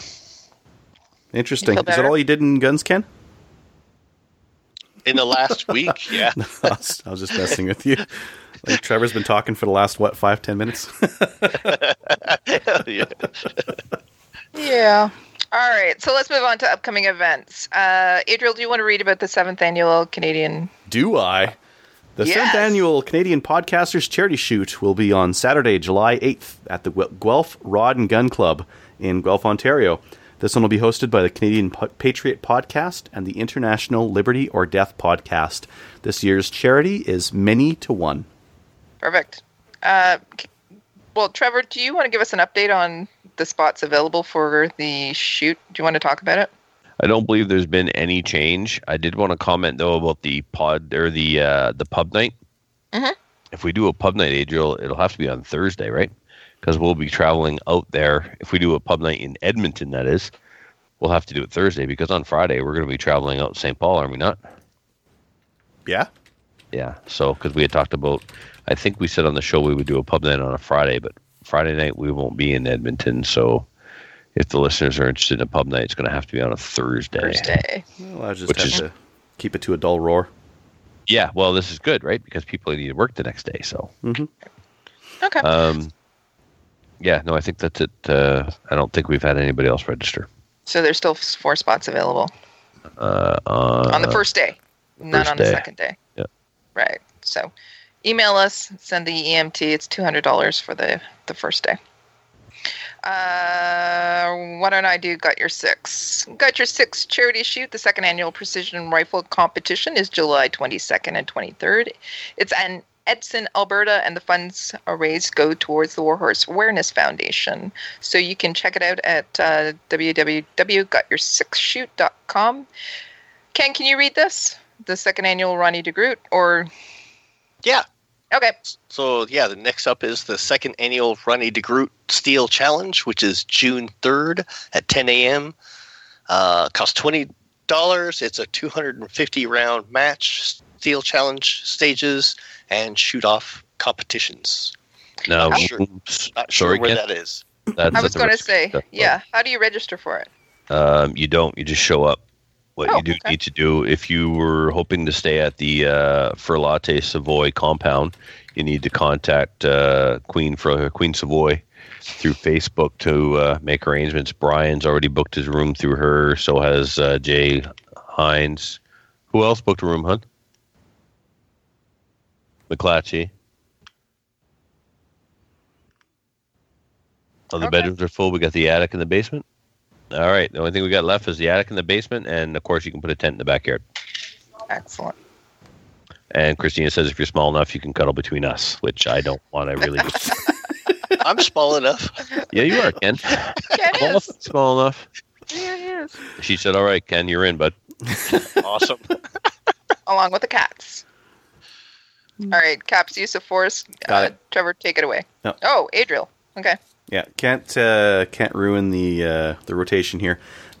Interesting. Is that all you did in guns, Ken? In the last week, yeah. I was, I was just messing with you. Like Trevor's been talking for the last what five ten minutes. yeah. Yeah. All right. So let's move on to upcoming events. Uh, Adriel, do you want to read about the seventh annual Canadian? Do I? The Yes. seventh annual Canadian Podcasters Charity Shoot will be on Saturday, July 8th at the Guelph Rod and Gun Club in Guelph, Ontario. This one will be hosted by the Canadian Patriot Podcast and the International Liberty or Death Podcast. This year's charity is many to one. Perfect. Uh, well, Trevor, do you want to give us an update on the spots available for the shoot? Do you want to talk about it? I don't believe there's been any change. I did want to comment though about the pod or the uh, the pub night. Mhm. If we do a pub night, Adriel, it'll have to be on Thursday, right? Because we'll be traveling out there. If we do a pub night in Edmonton, that is, we'll have to do it Thursday because on Friday we're going to be traveling out to St. Paul, are we not? Yeah? Yeah. So because we had talked about, I think we said on the show we would do a pub night on a Friday, but Friday night we won't be in Edmonton. So if the listeners are interested in a pub night, it's going to have to be on a Thursday. Thursday. Well, I just Which have is- to keep it to a dull roar. Yeah, well, this is good, right? Because people need to work the next day. So, Okay. um, yeah, no, I think that's it. Uh, I don't think we've had anybody else register so there's still four spots available uh, on, on the first day, first on the second day. Yep. Right. So email us, send the EMT. It's two hundred dollars for the the first day. Uh, why don't I do Got Your Six? Got Your Six charity shoot. The second annual precision rifle competition is July 22nd and 23rd. It's an Edson, Alberta, and the funds raised go towards the Warhorse Awareness Foundation. So you can check it out at uh, www.gotyoursixshoot.com. Ken, can you read this? The second annual Ronnie DeGroot, or Yeah. okay, So yeah, the next up is the second annual Ronnie DeGroot Steel Challenge, which is June third at 10 a.m. Uh, costs twenty dollars. It's a 250 round match, steel challenge stages, and shoot off competitions. No, Not sure- Not sure sorry, where Ken. that is. That's I was going to say, stuff. yeah. How do you register for it? Um, you don't. You just show up. What Oh, you do okay. need to do, if you were hoping to stay at the uh, Ferlate Savoy compound, you need to contact uh, Queen for Queen Savoy through Facebook to uh, make arrangements. Brian's already booked his room through her. So has uh, Jay Hines. Who else booked a room, hun? McClatchy. All the Okay. bedrooms are full. We got the attic and the basement. All right. The only thing we got left is the attic and the basement, and of course, you can put a tent in the backyard. Excellent. And Christina says if you're small enough, you can cuddle between us, which I don't want to really. I'm small enough. yeah, you are, Ken. Ken Small, is. small enough. Yeah, he is. She said, "All right, Ken, you're in, bud." Awesome. Along with the cats. All right, Caps use of force. Got uh, it. Trevor, take it away. No. Oh, Adriel. Okay. Yeah, can't uh, can't ruin the uh, the rotation here.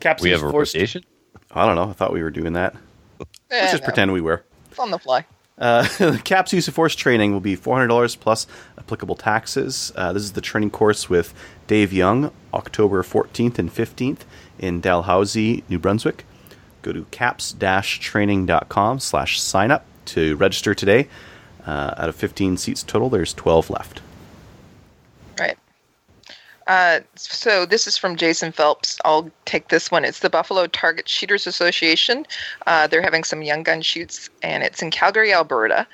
Caps We use have a force- rotation. I don't know. I thought we were doing that. Eh, Let's just no, pretend we were. It's on the fly. Uh, CAPS use of force training will be $400 plus applicable taxes. Uh, this is the training course with Dave Young, October 14th and 15th in Dalhousie, New Brunswick. Go to caps-training.com slash sign up to register today. Uh, out of 15 seats total, there's 12 left. Right. Uh, so this is from Jason Phelps. I'll take this one. It's the Buffalo Target Shooters Association. Uh, they're having some young gun shoots, and it's in Calgary, Alberta.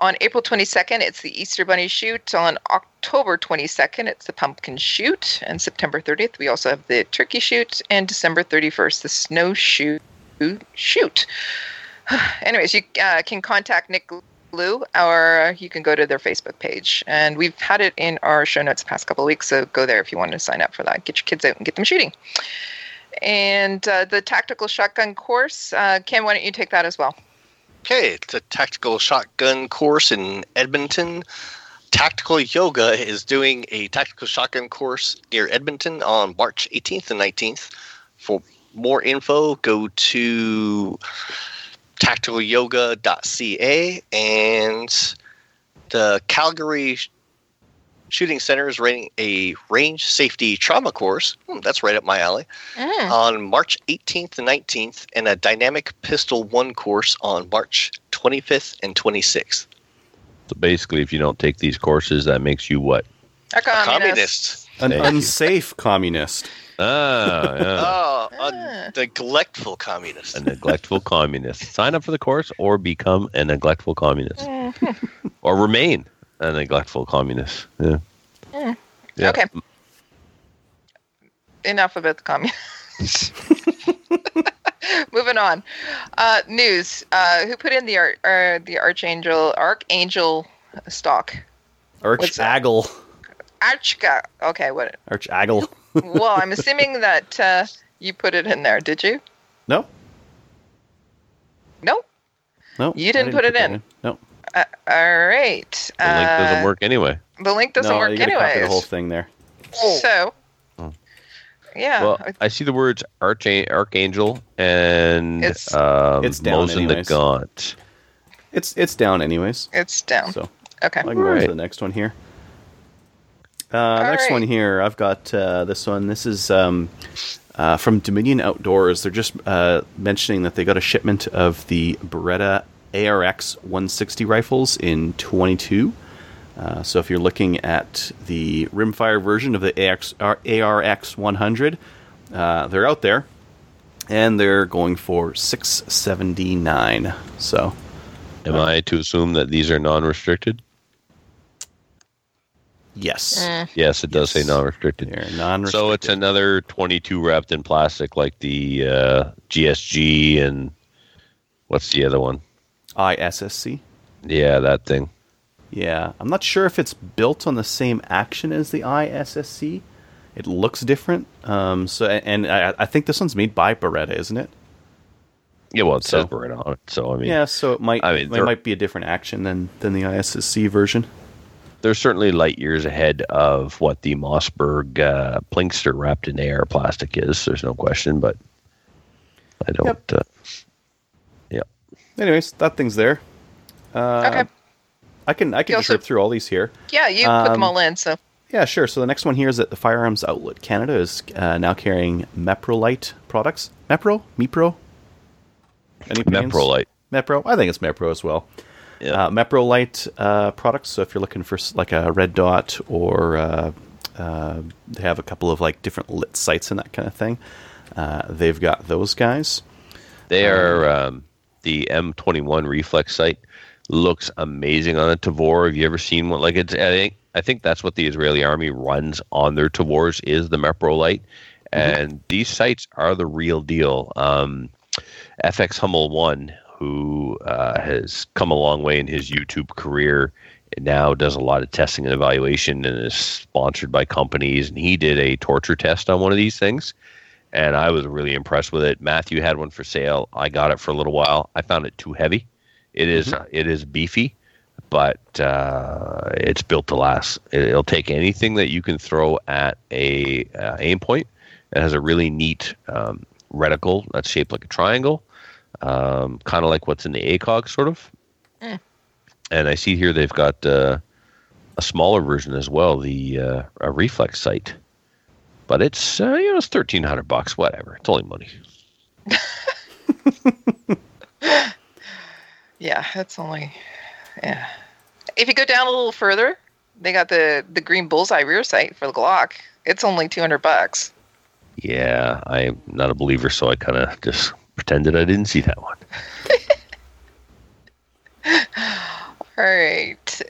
On April 22nd, it's the Easter Bunny shoot. On October 22nd, it's the Pumpkin shoot. And September 30th, we also have the Turkey shoot. And December 31st, the Snow shoot. Anyways, you uh, can contact Nick Blue, or you can go to their Facebook page. And we've had it in our show notes past couple weeks, so go there if you want to sign up for that. Get your kids out and get them shooting. And uh, the tactical shotgun course, uh, Ken, why don't you take that as well? Okay, it's a tactical shotgun course in Edmonton. Tactical Yoga is doing a tactical shotgun course near Edmonton on March 18th and 19th. For more info, go to tacticalyoga.ca and the Calgary Shooting Center is running a range safety trauma course. Hmm, that's right up my alley Mm. on March 18th and 19th, and a dynamic pistol one course on March 25th and 26th. So basically, if you don't take these courses, that makes you what? A A communist. communist. An unsafe communist. Ah, yeah. Oh, Ah. a neglectful communist. a neglectful communist. Sign up for the course or become a neglectful communist. or remain a neglectful communist. Yeah. Yeah. Okay. Enough about the communists. Moving on. Uh, news. Uh, who put in the ar- uh, the archangel archangel stock? What's that? Archagle. Archka. Okay. What? Archagle. Well, I'm assuming that uh, you put it in there. Did you? No, No. no. You I didn't put it that in. No. Uh, all right. The link doesn't Uh, work anyway. The link doesn't no, work you gotta copy anyways. the whole thing there. So. Oh. Yeah. Well, I see the words archa- archangel and It's- um, It's down Mosin the. Gaunt. It's it's down anyways. it's down. So Okay. I can go on Right. to the next one here. Uh, next right. one here, I've got uh, this one. This is um, uh, from Dominion Outdoors. They're just uh, mentioning that they got a shipment of the Beretta ARX 160 rifles in 22. Uh, so if you're looking at the rimfire version of the AX, ARX 100, uh, they're out there, and they're going for 679. So Am I to assume that these are non-restricted? Yes, Yes, it does Yes. say non-restricted. they're non-restricted. So it's another 22 wrapped in plastic, like the uh, GSG and what's the other one? ISSC. Yeah, that thing. Yeah, I'm not sure if it's built on the same action as the ISSC. It looks different. Um, so, and I, I think this one's made by Beretta, isn't it? Yeah, well, it So- says right on it. So I mean, Yeah, so it might I mean, it might be a different action than than the ISSC version. They're certainly light years ahead of what the Mossberg uh, Plinkster wrapped in air plastic is. There's no question, but I don't. Yep. Uh, yeah, Anyways, that thing's there. Uh, okay. I can I can You just also- rip through all these here. Yeah, you put them um, all in. So Yeah, sure. So the next one here is that the Firearms Outlet Canada is uh, now carrying Meprolite products. Mepro? Mepro? Any opinions? Meprolite. Mepro? I think it's Mepro as well. Uh, Meprolite uh, products. So if you're looking for like a red dot or uh, uh, they have a couple of like different lit sights and that kind of thing, uh, they've got those guys. They are um, the M21 reflex sight. Looks amazing on a Tavor. Have you ever seen one? Like it's. I think. I think that's what the Israeli army runs on their Tavors is the Meprolite, and these sights are the real deal. Um, FX Hummel one, who uh, has come a long way in his YouTube career, and now does a lot of testing and evaluation, and is sponsored by companies. And he did a torture test on one of these things and I was really impressed with it. Matthew had one for sale. I got it for a little while. I found it too heavy. It is- it is beefy, but uh, it's built to last. It, will take anything that you can throw at a uh, Aimpoint. It has a really neat um, reticle that's shaped like a triangle, um, kind of like what's in the ACOG, sort of. And I see here they've got uh, a smaller version as well, the uh, a reflex sight but it's uh, you know it's thirteen hundred bucks. Whatever, it's only money. yeah, that's only yeah. If you go down a little further, they got the the green bullseye rear sight for the Glock. It's only two hundred bucks. Yeah, I'm not a believer, so I kind of just pretended I didn't see that one. All right.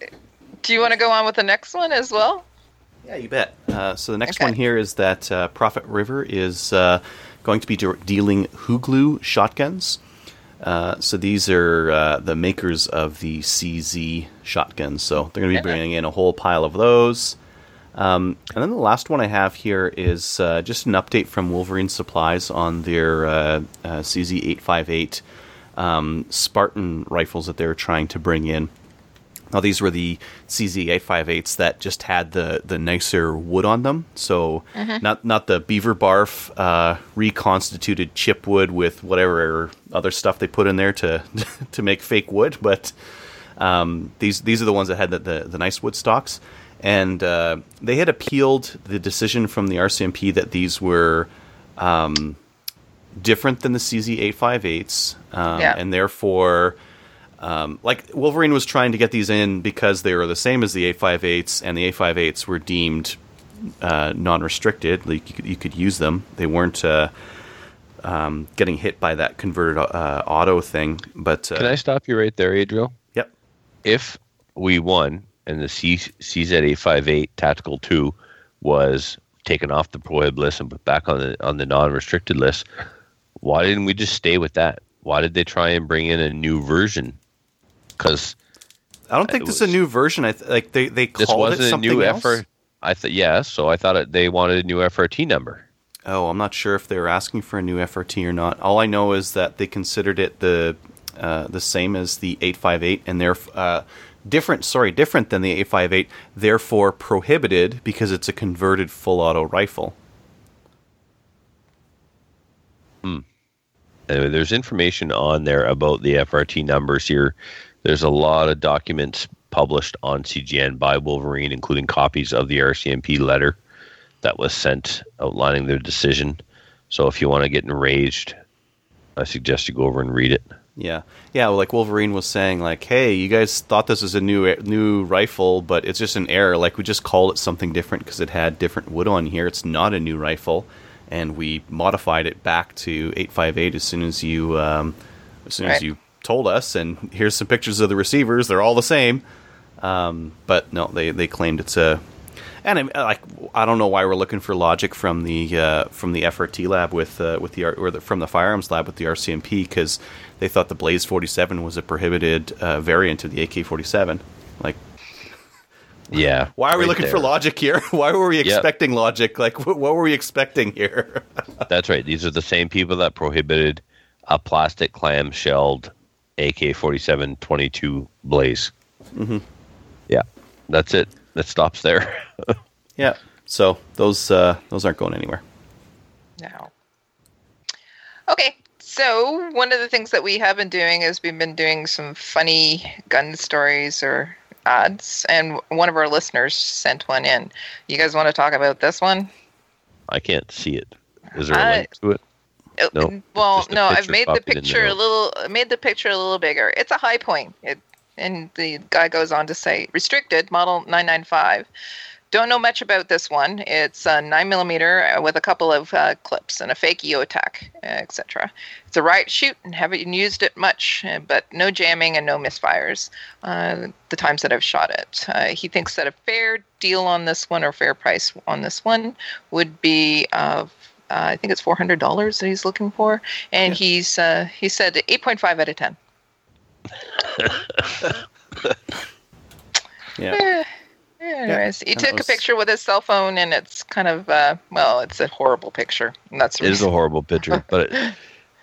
Do you want to go on with the next one as well? Yeah, you bet. Uh, so the next Okay. one here is that uh, Prophet River is uh, going to be de- dealing Huglu shotguns. Uh, so these are uh, the makers of the CZ shotguns. So they're going to be bringing in a whole pile of those. Um, and then the last one I have here is uh, just an update from Wolverine Supplies on their uh, uh, CZ 858 um, Spartan rifles that they're trying to bring in. Now these were the CZ858s that just had the the nicer wood on them. So not not the beaver barf uh, reconstituted chip wood with whatever other stuff they put in there to to make fake wood, but um, these these are the ones that had the the, the nice wood stocks, and uh, they had appealed the decision from the RCMP that these were um, different than the CZ858s, um, Yeah. and therefore um, like Wolverine was trying to get these in because they were the same as the A58s, and the A58s were deemed uh, non-restricted. Like you could, you could use them. They weren't uh, um, getting hit by that converted uh, auto thing. But uh, Can I stop you right there, Adriel? Yep. If we won and the C- CZ858 Tactical Two was taken off the prohibit list and put back on the on the non-restricted list, why didn't we just stay with that? Why did they try and bring in a new version? Because I don't think it this is a new version. I th- like they they called it wasn't a something new else. FR. I thought yeah, so I thought it, they wanted a new FRT number. Oh, I'm not sure if they were asking for a new FRT or not. All I know is that they considered it the uh, the same as the 858, and they're uh, different. Sorry, different than the 858. Therefore, prohibited because it's a converted full auto rifle. Hmm. Anyway, there's information on there about the FRT numbers here. There's a lot of documents published on CGN by Wolverine, including copies of the RCMP letter that was sent outlining their decision. So if you want to get enraged, I suggest you go over and read it. Yeah, yeah. Well, like Wolverine was saying, like, hey, you guys thought this was a new new rifle, but it's just an error. Like we just called it something different because it had different wood on here. It's not a new rifle, and we modified it back to 858 as soon as you um, as soon as you told us. And here's some pictures of the receivers. They're all the same. Um, but no, they they claimed it's a And I'm, like, I don't know why we're looking for logic from the uh, from the FRT lab with uh, with the or the, from the firearms lab with the RCMP because they thought the Blaze 47 was a prohibited uh, variant of the AK 47. Like, Yeah. why are we right looking for logic here? why were we Yep. expecting logic? Like, wh- what were we expecting here? That's right. These are the same people that prohibited a plastic clam shelled AK 47 22 Blaze. Mhm. Yeah. That's it. That stops there. yeah. So those uh, those aren't going anywhere. No. Okay, so one of the things that we have been doing is we've been doing some funny gun stories or ads, and one of our listeners sent one in. You guys want to talk about this one? I can't see it. Is there a Uh, link to it? No, well, no, I've made the picture a little made the picture a little bigger. It's a Hi-Point. It, and the guy goes on to say, restricted model 995. Don't know much about this one. It's a nine millimeter uh, with a couple of uh, clips and a fake EOTech, etc. It's a right shoot and haven't used it much, uh, but no jamming and no misfires. Uh, the times that I've shot it, uh, he thinks that a fair deal on this one or fair price on this one would be uh, uh, I think it's four hundred dollars that he's looking for, and he's uh, he said eight point five out of ten. Yeah. Eh, Anyways, he and took a picture with his cell phone, and it's kind of uh, well, it's a horrible picture. And that's the It is a horrible picture, but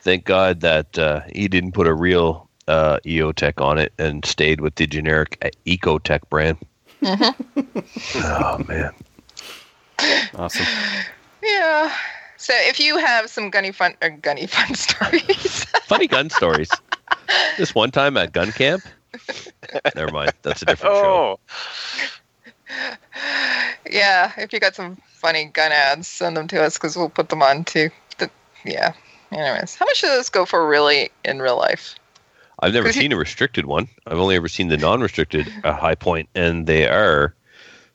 thank God that uh, he didn't put a real uh, EOTech on it and stayed with the generic uh, Ecotech brand. oh man, Awesome. yeah. So if you have some gunny fun or gunny fun stories, funny gun stories. This one time at gun camp. Never mind, that's a different show. Oh, yeah, if you got some funny gun ads, send them to us because we'll put them on too. The, yeah. Anyways, how much does this go for really in real life? I've never Cause he- seen a restricted one. I've only ever seen the non-restricted uh, Hi-Point, and they are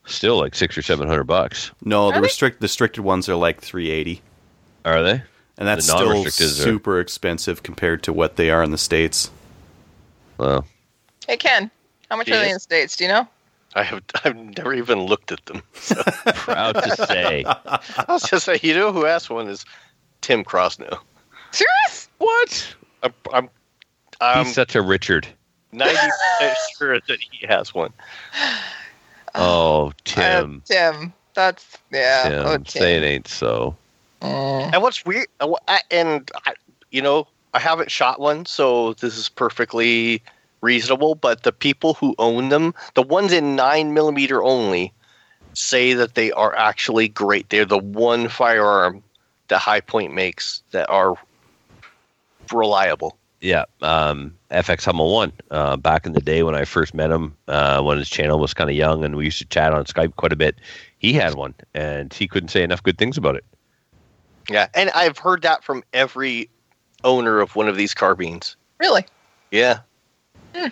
still like six or seven hundred bucks. No, the restrict the restricted ones are like 380, Are they? And that's still non-restricted are- super expensive compared to what they are in the states. Well, Hey Ken, how much are they in the states? Do you know? I have I've never even looked at them. So proud to say. I was just say, you know who asked one is Tim Crosno. Serious? What? I'm I'm, I'm He's such a Richard. ninety percent sure that he has one. Oh, Tim. Uh, Tim. That's yeah. Tim, oh, say it ain't so. Mm. And what's weird, uh, wh- I- and I, you know, I haven't shot one, so this is perfectly reasonable. But the people who own them, the ones in nine millimeter only, say that they are actually great. They're the one firearm that Hi-Point makes that are reliable. Yeah, um, FX Hummel one. Uh, back in the day when I first met him, uh, when his channel was kind of young, and we used to chat on Skype quite a bit. He had one, and he couldn't say enough good things about it. Yeah, and I've heard that from every owner of one of these carbines. Really? Yeah, Hmm.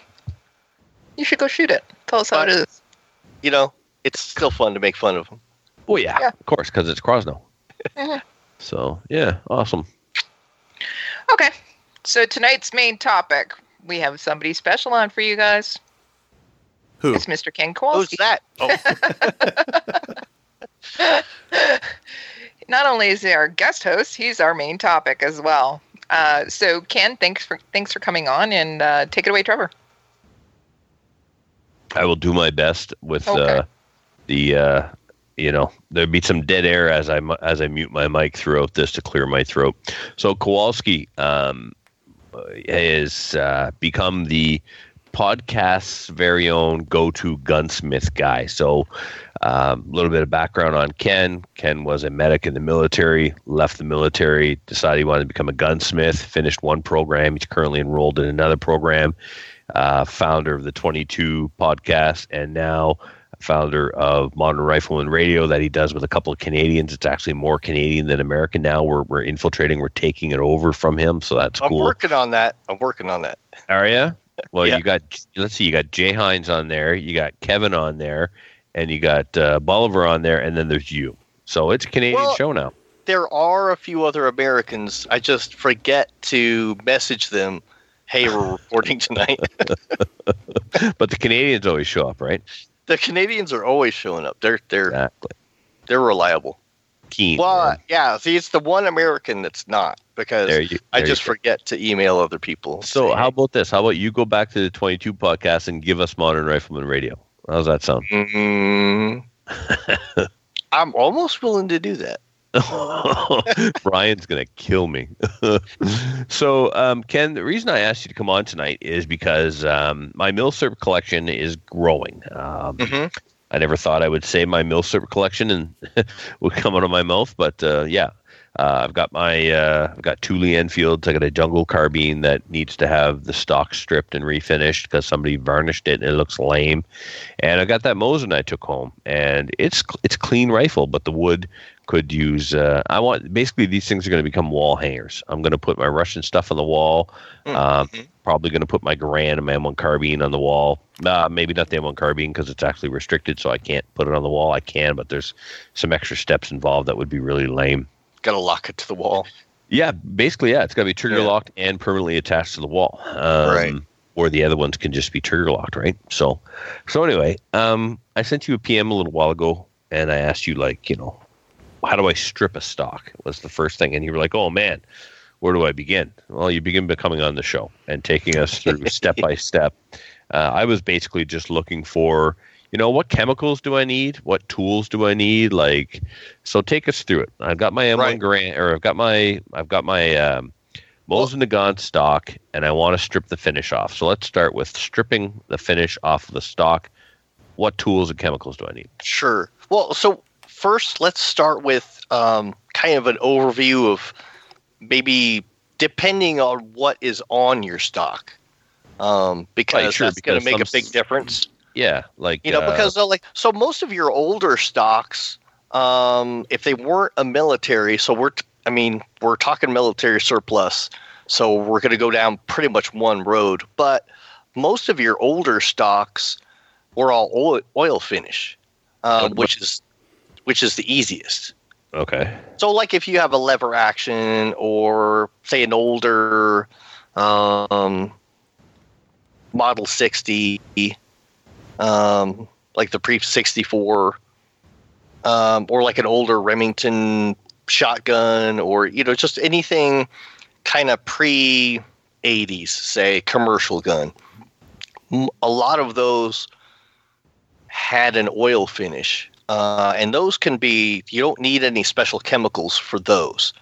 You should go shoot it. Tell us how But- it is. you know, it's still fun to make fun of them. Oh yeah, Yeah. of course, because it's Crosno. Mhm. So yeah, awesome. Okay. So tonight's main topic, we have somebody special on for you guys. Who? It's Mr. Ken Cole. Who's that? Oh, Not only is he our guest host, he's our main topic as well. Uh, so Ken, thanks for thanks for coming on and uh, take it away, Trevor. I will do my best with Okay. uh, the. Uh, you know, there'd be some dead air as I as I mute my mic throughout this to clear my throat. So Kowalski um, has uh, become the podcast's very own go-to gunsmith guy. So um, a little bit of background on Ken. Ken was a medic in the military, left the military, decided he wanted to become a gunsmith, finished one program. He's currently enrolled in another program, uh, founder of the 22 podcast, and now founder of Modern Rifleman Radio that he does with a couple of Canadians. It's actually more Canadian than American now. We're, we're infiltrating, we're taking it over from him. So that's cool. I'm working on that. I'm working on that. Are you? Well, Yeah. you got let's see, you got Jay Hines on there, you got Kevin on there, and you got uh, Bolivar on there, and then there's you. So it's a Canadian Well- show now. There are a few other Americans. I just forget to message them. Hey, we're reporting tonight. But the Canadians always show up, right? the Canadians are always showing up. They're they're Exactly. they're reliable. Keen. Well, man. yeah. See, it's the one American that's not because you- I just forget to email other people. So saying, how about this? How about you go back to the 22 podcast and give us Modern Rifleman Radio? How's that sound? Mm, I'm almost willing to do that. Brian's gonna kill me. so, um, Ken, the reason I asked you to come on tonight is because um, my Milsurp collection is growing. Um, Mhm. I never thought I would say my Milsurp collection and would come out of my mouth, but uh, yeah, uh, I've got my uh, I've got two Lee Enfields. I got a jungle carbine that needs to have the stock stripped and refinished because somebody varnished it and it looks lame. And I got that Mosin I took home, and it's it's clean rifle, but the wood could use. Uh, I want basically these things are going to become wall hangers. I'm going to put my Russian stuff on the wall. Um, probably going to put my Garand and my M1 carbine on the wall. Uh, maybe not the M1 carbine because it's actually restricted, so I can't put it on the wall. I can, but there's some extra steps involved that would be really lame. Got to lock it to the wall. Yeah, basically, yeah, it's got to be trigger Yeah. locked and permanently attached to the wall. Um, Right. Or the other ones can just be trigger locked, right? So, so anyway, um, I sent you a PM a little while ago, and I asked you like, you know, how do I strip a stock? Was the first thing, and you were like, oh man, where do I begin? Well, you begin by coming on the show and taking us through step by step. Uh, I was basically just looking for, you know, what chemicals do I need? What tools do I need? Like, so take us through it. I've got my M1 Right. Garand, or I've got my, I've got my um, Mosin Nagant stock, and I want to strip the finish off. So let's start with stripping the finish off of the stock. What tools and chemicals do I need? Sure. Well, so first, let's start with um, kind of an overview of maybe depending on what is on your stock, um, because Right, sure, that's going to make a big difference. Yeah, like You know, uh, because uh, like so, most of your older stocks, um, if they weren't a military, so we're t- I mean we're talking military surplus, so we're going to go down pretty much one road. But most of your older stocks were all oil, oil finish, um, which is which is the easiest. okay, So, like if you have a lever action or say an older um, Model 60, um, like the Pre 64, um, or like an older Remington shotgun, or you know, just anything kind of pre 80s, say commercial gun. A lot of those had an oil finish. Uh, and those can be you don't need any special chemicals for those.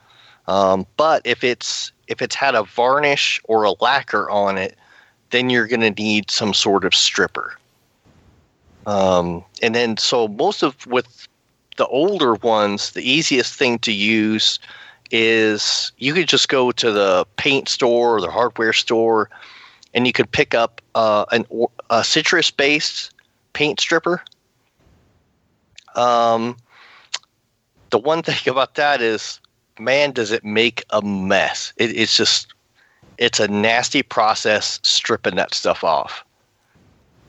Um, but if it's if it's had a varnish or a lacquer on it, then you're going to need some sort of stripper. Um, and then so most of with the older ones, the easiest thing to use is you could just go to the paint store or the hardware store, and you could pick up uh, an a citrus based paint stripper. Um, the one thing about that is, man, does it make a mess. It, it's just, it's a nasty process stripping that stuff off.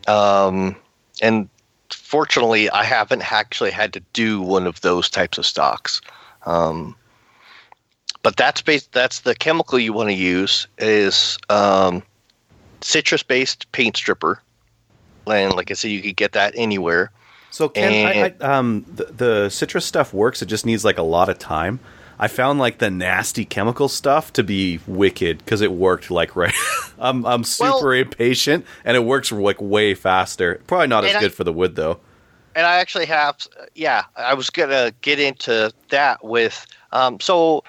Um, and fortunately, I haven't actually had to do one of those types of stocks. Um, but that's based, that's the chemical you want to use is um, citrus based paint stripper. And like I said, you could get that anywhere. So Ken, I, I, um, the, the citrus stuff works. It just needs like a lot of time. I found like the nasty chemical stuff to be wicked because it worked like right. I'm I'm super Well- impatient and it works like way faster. Probably not as I- good for the wood though. and I actually have, yeah, I was gonna get into that with, um, so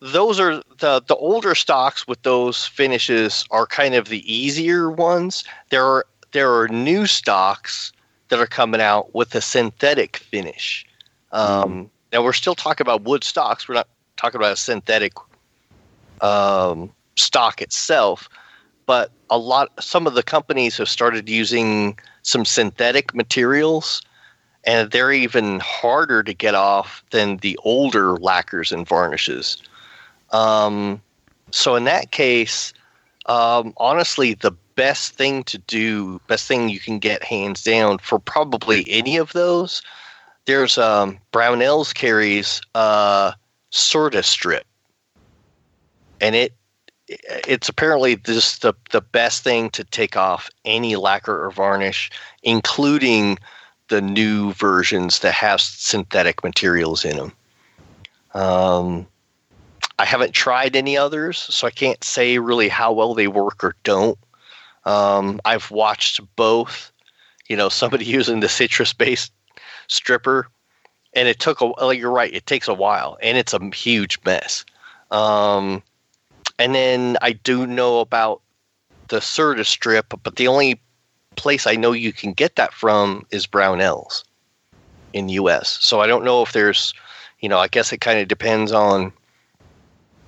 those are the the older stocks with those finishes are kind of the easier ones. There are there are new stocks that are coming out with a synthetic finish. Um, Now we're still talking about wood stocks. We're not talking about a synthetic um, stock itself, but a lot some of the companies have started using some synthetic materials and they're even harder to get off than the older lacquers and varnishes. Um, so in that case, um, honestly, the best thing to do, best thing you can get hands down for probably any of those, there's um, Brownells carries uh, Sorta Strip, and it it's apparently just the the best thing to take off any lacquer or varnish, including the new versions that have synthetic materials in them. Um, I haven't tried any others, so I can't say really how well they work or don't. Um, I've watched both. You know, somebody using the citrus based stripper, and it took a. Like you're right, it takes a while, and it's a huge mess. Um, and then I do know about the Certa strip, but the only place I know you can get that from is Brownells in the U.S. So I don't know if there's, you know, I guess it kind of depends on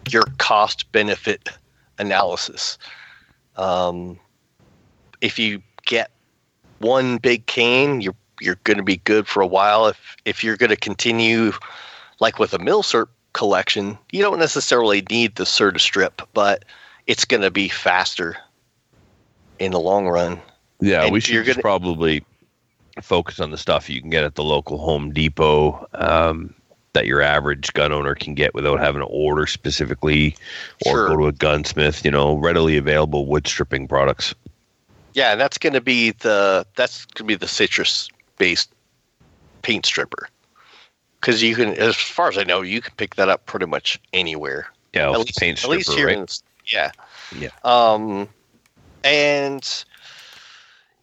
your cost benefit analysis. Um, if you get one big cane, you're you're going to be good for a while. If if you're going to continue, like with a Milsurp collection, you don't necessarily need the Certa strip, but it's going to be faster in the long run. Yeah, And we should gonna- probably focus on the stuff you can get at the local Home Depot um, that your average gun owner can get without having to order specifically or Sure. go to a gunsmith. You know, readily available wood stripping products. Yeah, that's going to be the that's going to be the citrus based paint stripper. Because you can, as far as I know, you can pick that up pretty much anywhere. Yeah, at least, paint at stripper, least here right? in yeah Yeah. um and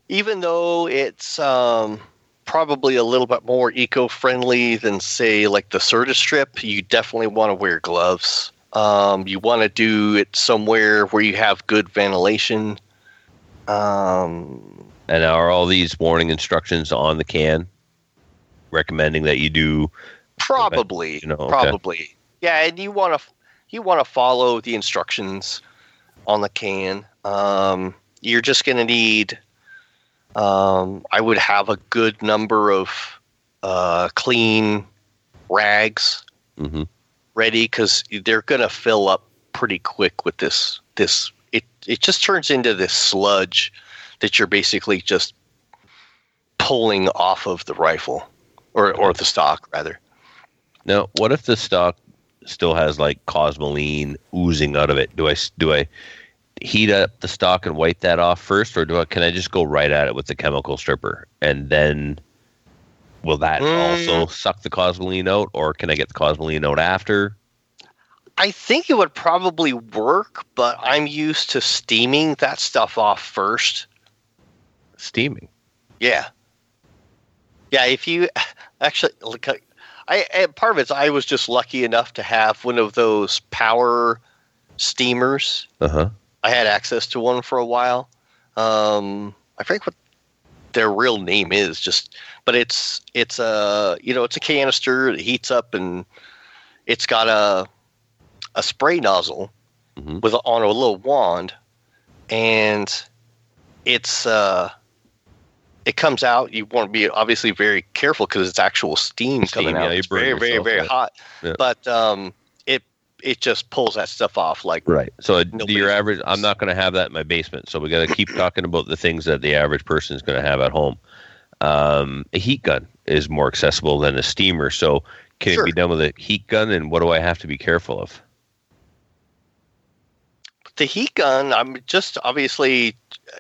even though it's um probably a little bit more eco-friendly than say like the Certa strip you definitely want to wear gloves um you want to do it somewhere where you have good ventilation um And are all these warning instructions on the can recommending that you do? Probably, you know, okay. probably. Yeah, and you want to you want to follow the instructions on the can. Um, you're just going to need. Um, I would have a good number of uh, clean rags hmm ready because they're going to fill up pretty quick with this. This it it just turns into this sludge that you're basically just pulling off of the rifle or or the stock rather. Now, what if the stock still has like cosmoline oozing out of it? Do I do I heat up the stock and wipe that off first, or do I can I just go right at it with the chemical stripper and then will that Mm. also suck the cosmoline out, or can I get the cosmoline out after? I think it would probably work, but I'm used to steaming that stuff off first. Steaming. Yeah. Yeah, if you actually look I and part of it's I was just lucky enough to have one of those power steamers. Uh huh. I had access to one for a while. Um I forget what their real name is just but it's it's a you know it's a canister that heats up and it's got a a spray nozzle Mhm. with a, on a little wand and it's uh it comes out you want to be obviously very careful because it's actual steam, Steam, coming yeah, out you it's very very very yeah. hot Yeah. but um it it just pulls that stuff off like Right. So your average, I'm not going to have that in my basement. So we got to keep talking about the things that the average person is going to have at home. Um, a heat gun is more accessible than a steamer. So can Sure. it be done with a heat gun? And what do I have to be careful of? the heat gun i'm just obviously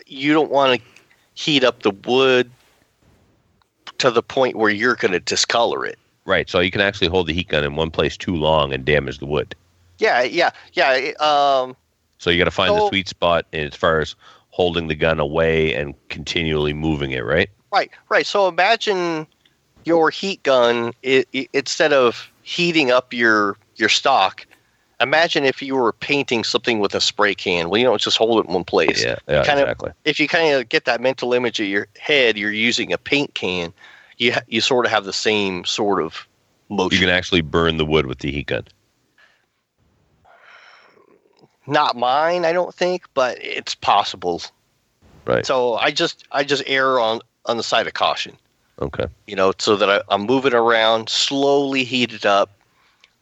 you don't want to heat up the wood to the point where you're going to discolor it Right. So you can actually hold the heat gun in one place too long and damage the wood. yeah yeah yeah um So you got to find the sweet spot as far as holding the gun away and continually moving it. Right. right right so imagine your heat gun i i instead of heating up your your stock imagine if you were painting something with a spray can well you don't just hold it in one place Yeah. Yeah. Kind of- exactly. if you kind of get that mental image of your head you're using a paint can you ha- you sort of have the same sort of motion You can actually burn the wood with the heat gun. not mine i don't think but it's possible Right. so i just i just err on on the side of caution Okay. you know so that I, i'm moving around slowly heat it up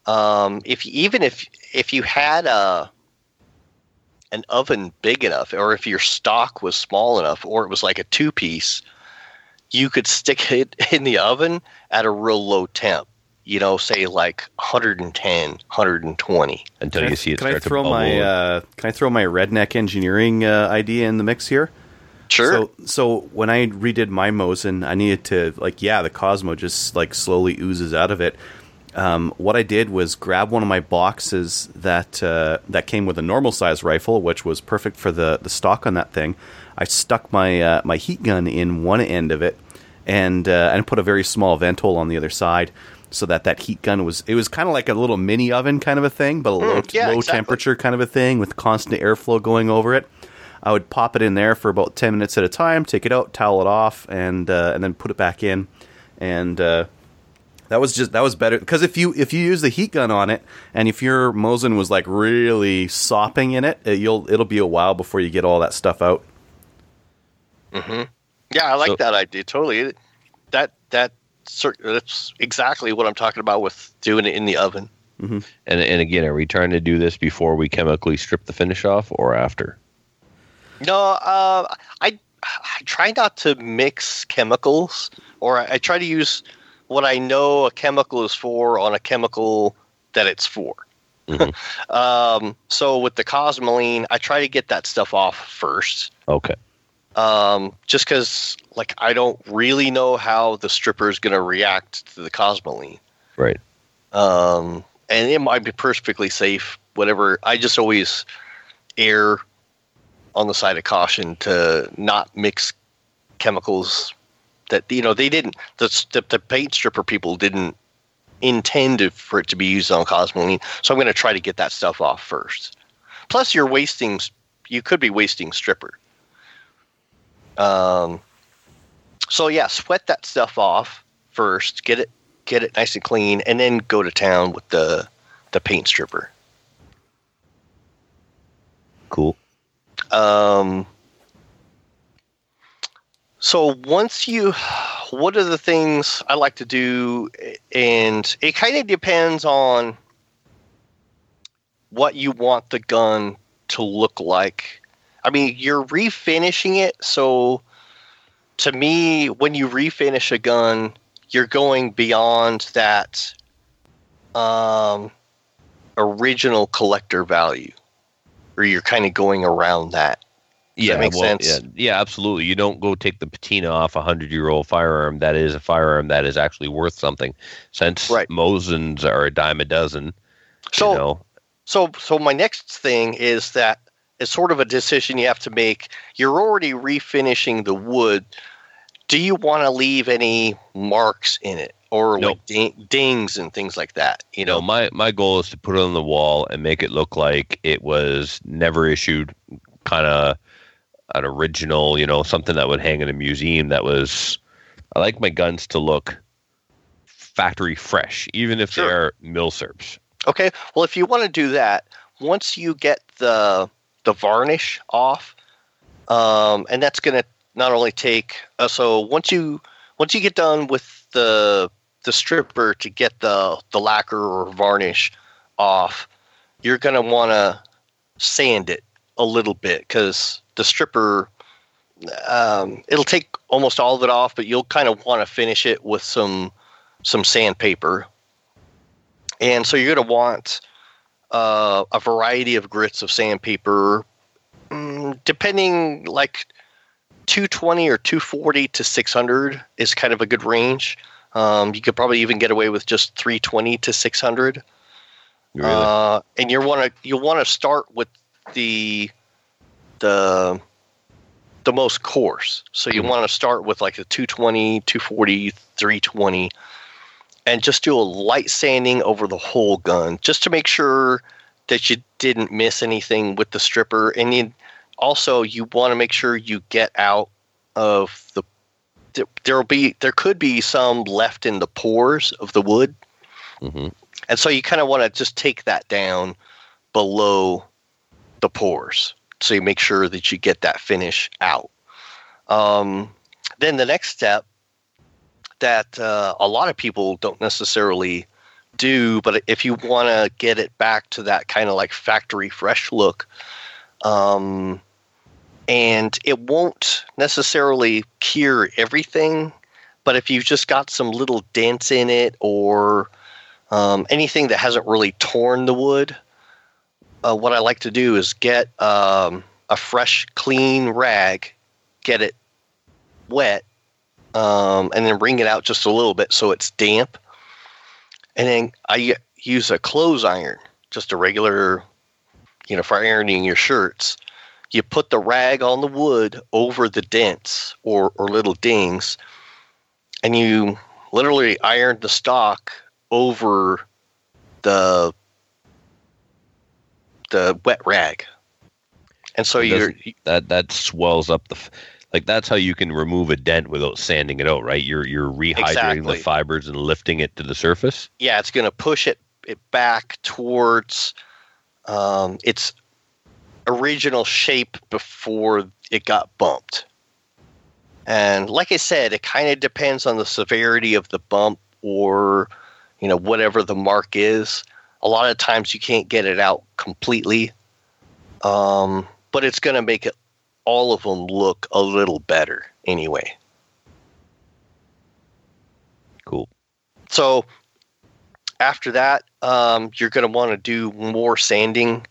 um if even if if you had a an oven big enough or if your stock was small enough or it was like a two piece you could stick it in the oven at a real low temp you know, say like 110, 120. until Can I, you see it can I start to throw my uh, can I throw my redneck engineering uh, idea in the mix here? Sure. So so when I redid my Mosin, I needed to like yeah, the Cosmo just like slowly oozes out of it. Um, what I did was grab one of my boxes that uh, that came with a normal size rifle, which was perfect for the the stock on that thing. I stuck my uh, my heat gun in one end of it, and uh, and put a very small vent hole on the other side, so that that heat gun was it was kind of like a little mini oven kind of a thing, but a low, yeah, low exactly. temperature kind of a thing with constant airflow going over it. I would pop it in there for about ten minutes at a time, take it out, towel it off, and uh, and then put it back in, and uh, that was just that was better because if you if you use the heat gun on it, and if your Mosin was like really sopping in it, it, you'll it'll be a while before you get all that stuff out. Yeah, I like So- that idea totally. That that that's exactly what I'm talking about with doing it in the oven. and and again, are we trying to do this before we chemically strip the finish off or after? No, uh, I I try not to mix chemicals, or I, I try to use what I know a chemical is for on a chemical that it's for. um, so with the cosmoline, I try to get that stuff off first. Okay. um, just because like I don't really know how the stripper is going to react to the Cosmoline, Right. um, and it might be perfectly safe. Whatever, I just always err on the side of caution to not mix chemicals that you know they didn't the the, the paint stripper people didn't intend for it to be used on Cosmoline, so I'm going to try to get that stuff off first. Plus, you're wasting. You could be wasting stripper. Um, so yeah, sweat that stuff off first. Get it, get it nice and clean, and then go to town with the the paint stripper. Cool. Um, so once you, what are the things I like to do, and it kind of depends on what you want the gun to look like. I mean, you're refinishing it, so to me, when you refinish a gun, you're going beyond that um, original collector value, or you're kind of going around that. Yeah, that make well, sense? Yeah, yeah, absolutely. You don't go take the patina off a hundred year old firearm that is a firearm that is actually worth something. Since Right. Mosins are a dime a dozen, So, you know, so, so my next thing is that it's sort of a decision you have to make. You're already refinishing the wood. Do you want to leave any marks in it, or No. like ding, dings and things like that? You know, know, my my goal is to put it on the wall and make it look like it was never issued, kind of an original, you know, something that would hang in a museum. That was, I like my guns to look factory fresh, even if Sure. they are milsurps. Okay. Well, if you want to do that, once you get the the varnish off, um, and that's going to not only take. Uh, so once you once you get done with the the stripper to get the the lacquer or varnish off, you're going to want to sand it a little bit because the stripper. Um, it'll take almost all of it off, but you'll kind of want to finish it with some some sandpaper and so you're going to want uh, a variety of grits of sandpaper, mm, depending like 220 or 240 to 600 is kind of a good range. Um, you could probably even get away with just 320 to 600. Really? Uh, and you want to you want to start with the the the most coarse. So you Mhm. want to start with like a 220, 240, 320 and just do a light sanding over the whole gun just to make sure that you didn't miss anything with the stripper and you also you want to make sure you get out of the there- there'll be there could be some left in the pores of the wood hmm and so you kind of want to just take that down below the pores. So you make sure that you get that finish out. Um, then the next step that uh, a lot of people don't necessarily do, but if you want to get it back to that kind of like factory fresh look, um, and it won't necessarily cure everything, but if you've just got some little dents in it or Um, anything that hasn't really torn the wood, uh, what I like to do is get um, a fresh, clean rag, get it wet, um, and then wring it out just a little bit so it's damp. And then I use a clothes iron, just a regular, you know, for ironing your shirts. You put the rag on the wood over the dents or, or little dings, and you literally iron the stock over the the wet rag. And so you're that that swells up the like that's how you can remove a dent without sanding it out, right? You're you're rehydrating Exactly. the fibers and lifting it to the surface. yeah, it's going to push it, it back towards um, its original shape before it got bumped. And like I said, it kind of depends on the severity of the bump or, you know, whatever the mark is. A lot of times you can't get it out completely, um, but it's going to make it all of them look a little better anyway. Cool. So after that, um, you're going to want to do more sanding.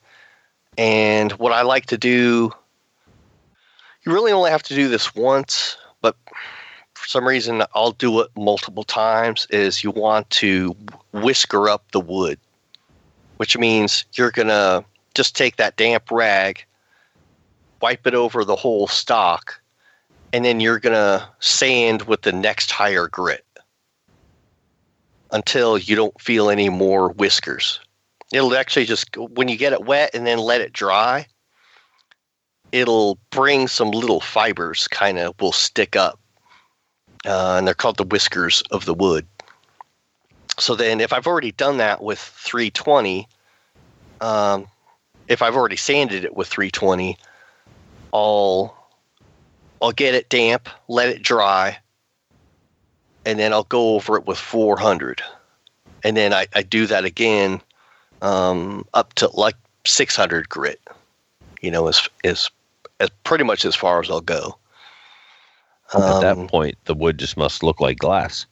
And what I like to do, you really only have to do this once, but for some reason I'll do it multiple times, is you want to whisker up the wood, which means you're going to just take that damp rag, wipe it over the whole stock, and then you're going to sand with the next higher grit until you don't feel any more whiskers. It'll actually just when you get it wet and then let it dry, it'll bring some little fibers kind of will stick up, uh, and they're called the whiskers of the wood. So then, if I've already done that with 320, um, if I've already sanded it with 320, I'll I'll get it damp, let it dry, and then I'll go over it with 400. And then I, I do that again um, up to like 600 grit, you know, as, as, as pretty much as far as I'll go. At Um, that point, the wood just must look like glass.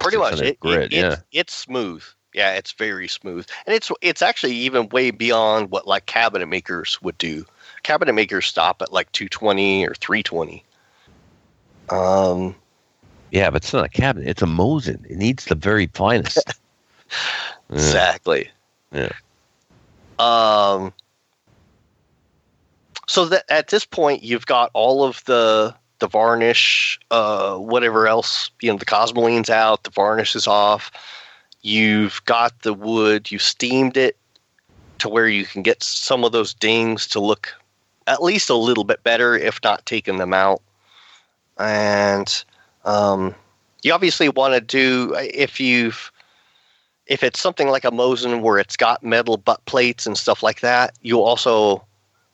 Pretty much 600 it, it- grit, it's, it's smooth. Yeah, it's very smooth. And it's it's actually even way beyond what like cabinet makers would do. Cabinet makers stop at like 220 or 320. Um, Yeah, but it's not a cabinet; it's a Mosin. It needs the very finest. Yeah. Exactly. Yeah. Um. So that at this point, you've got all of the the varnish, uh, whatever else you know, the cosmoline's out, the varnish is off. You've got the wood. You've steamed it to where you can get some of those dings to look at least a little bit better, if not taking them out. And um, you obviously want to do if you've if it's something like a Mosin where it's got metal butt plates and stuff like that, you also,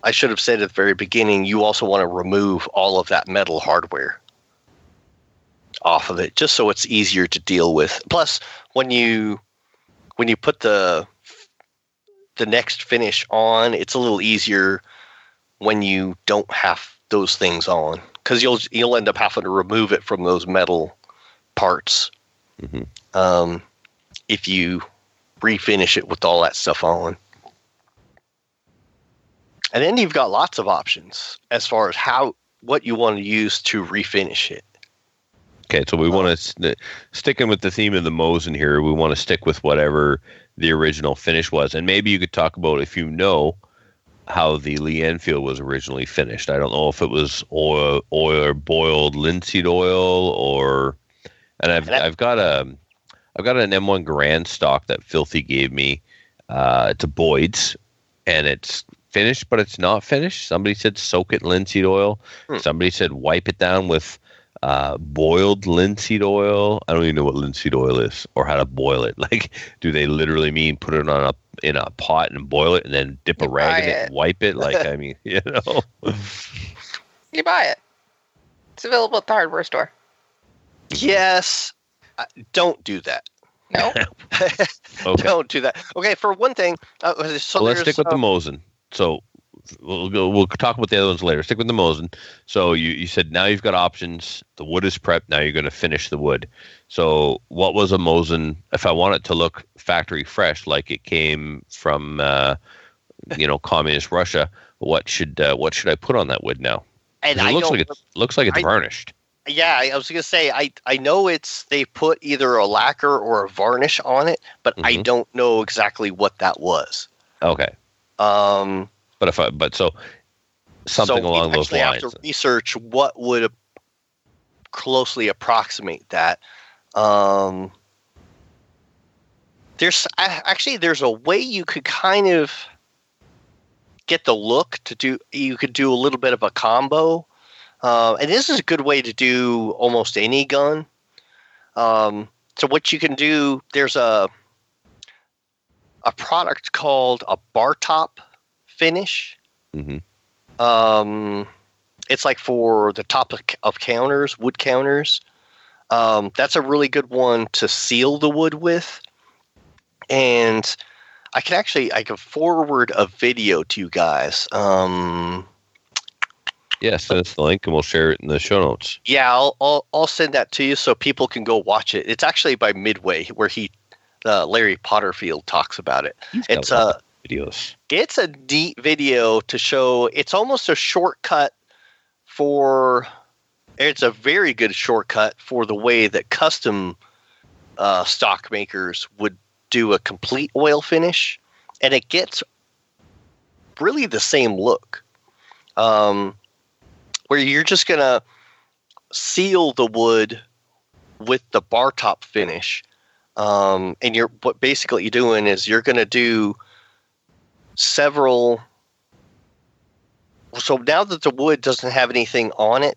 I should have said at the very beginning, you also want to remove all of that metal hardware off of it, just so it's easier to deal with. Plus, when you when you put the the next finish on, it's a little easier when you don't have those things on because you'll you'll end up having to remove it from those metal parts. Mhm. Um, if you refinish it with all that stuff on. And then you've got lots of options as far as how what you want to use to refinish it. Okay, so we want to st- sticking with the theme of the Mosin here. We want to stick with whatever the original finish was, and maybe you could talk about if you know how the Lee Enfield was originally finished. I don't know if it was oil, oil or boiled linseed oil, or and I've And I've got a I've got an M1 Garand stock that Filthy gave me. Uh, it's a Boyd's, and it's finished, but it's not finished. Somebody said soak it in linseed oil. Hmm. Somebody said wipe it down with uh, boiled linseed oil. I don't even know what linseed oil is or how to boil it. Like, do they literally mean put it on a in a pot and boil it and then dip a rag in it, it. and wipe it? Like, I mean, you know. You buy it. It's available at the hardware store. Yes, uh, don't do that. No, Okay. Don't do that. Okay, for one thing, uh, so well, let's stick with the Mosin. So, we'll go, we'll talk about the other ones later. Stick with the Mosin. So you, you said now you've got options. The wood is prepped. Now you're going to finish the wood. So what was a Mosin? If I want it to look factory fresh, like it came from uh, you know communist Russia, what should uh, what should I put on that wood now? And it I looks like it looks like it's I- varnished. Yeah, I was gonna say I I know it's they put either a lacquer or a varnish on it, but I Mhm. don't know exactly what that was. Okay, Um, but if I but so something so along those lines. Have to research what would closely approximate that. Um, there's actually there's a way you could kind of get the look to do. You could do a little bit of a combo, uh, and this is a good way to do almost any gun. Um, so what you can do, there's a a product called a bar top finish. Mhm. Um, it's like for the top of, of counters, wood counters. Um, that's a really good one to seal the wood with. And I can actually I can forward a video to you guys. Um, Yeah, send us the link and we'll share it in the show notes. yeah, I'll, I'll I'll send that to you so people can go watch it. It's actually by Midway where he, uh, Larry Potterfield talks about it. It's a uh videos. it's a deep video to show it's almost a shortcut for it's a very good shortcut for the way that custom uh, stock makers would do a complete oil finish and it gets really the same look um, where you're just gonna seal the wood with the bar top finish um, and you're what basically you're doing is you're gonna do several so now that the wood doesn't have anything on it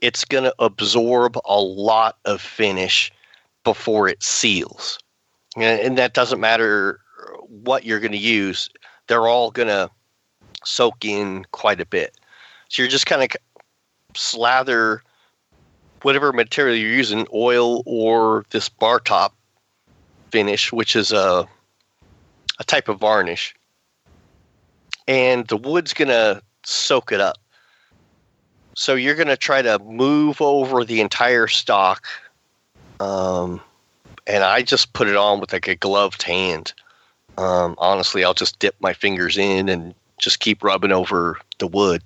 it's going to absorb a lot of finish before it seals. And, and that doesn't matter what you're going to use they're all going to soak in quite a bit. So you're just kind of slather whatever material you're using oil or this bar top finish which is a a type of varnish and the wood's to soak it up. So you're to try to move over the entire stock. Um, and I just put it on with like a gloved hand. Um, honestly, I'll just dip my fingers in and just keep rubbing over the wood.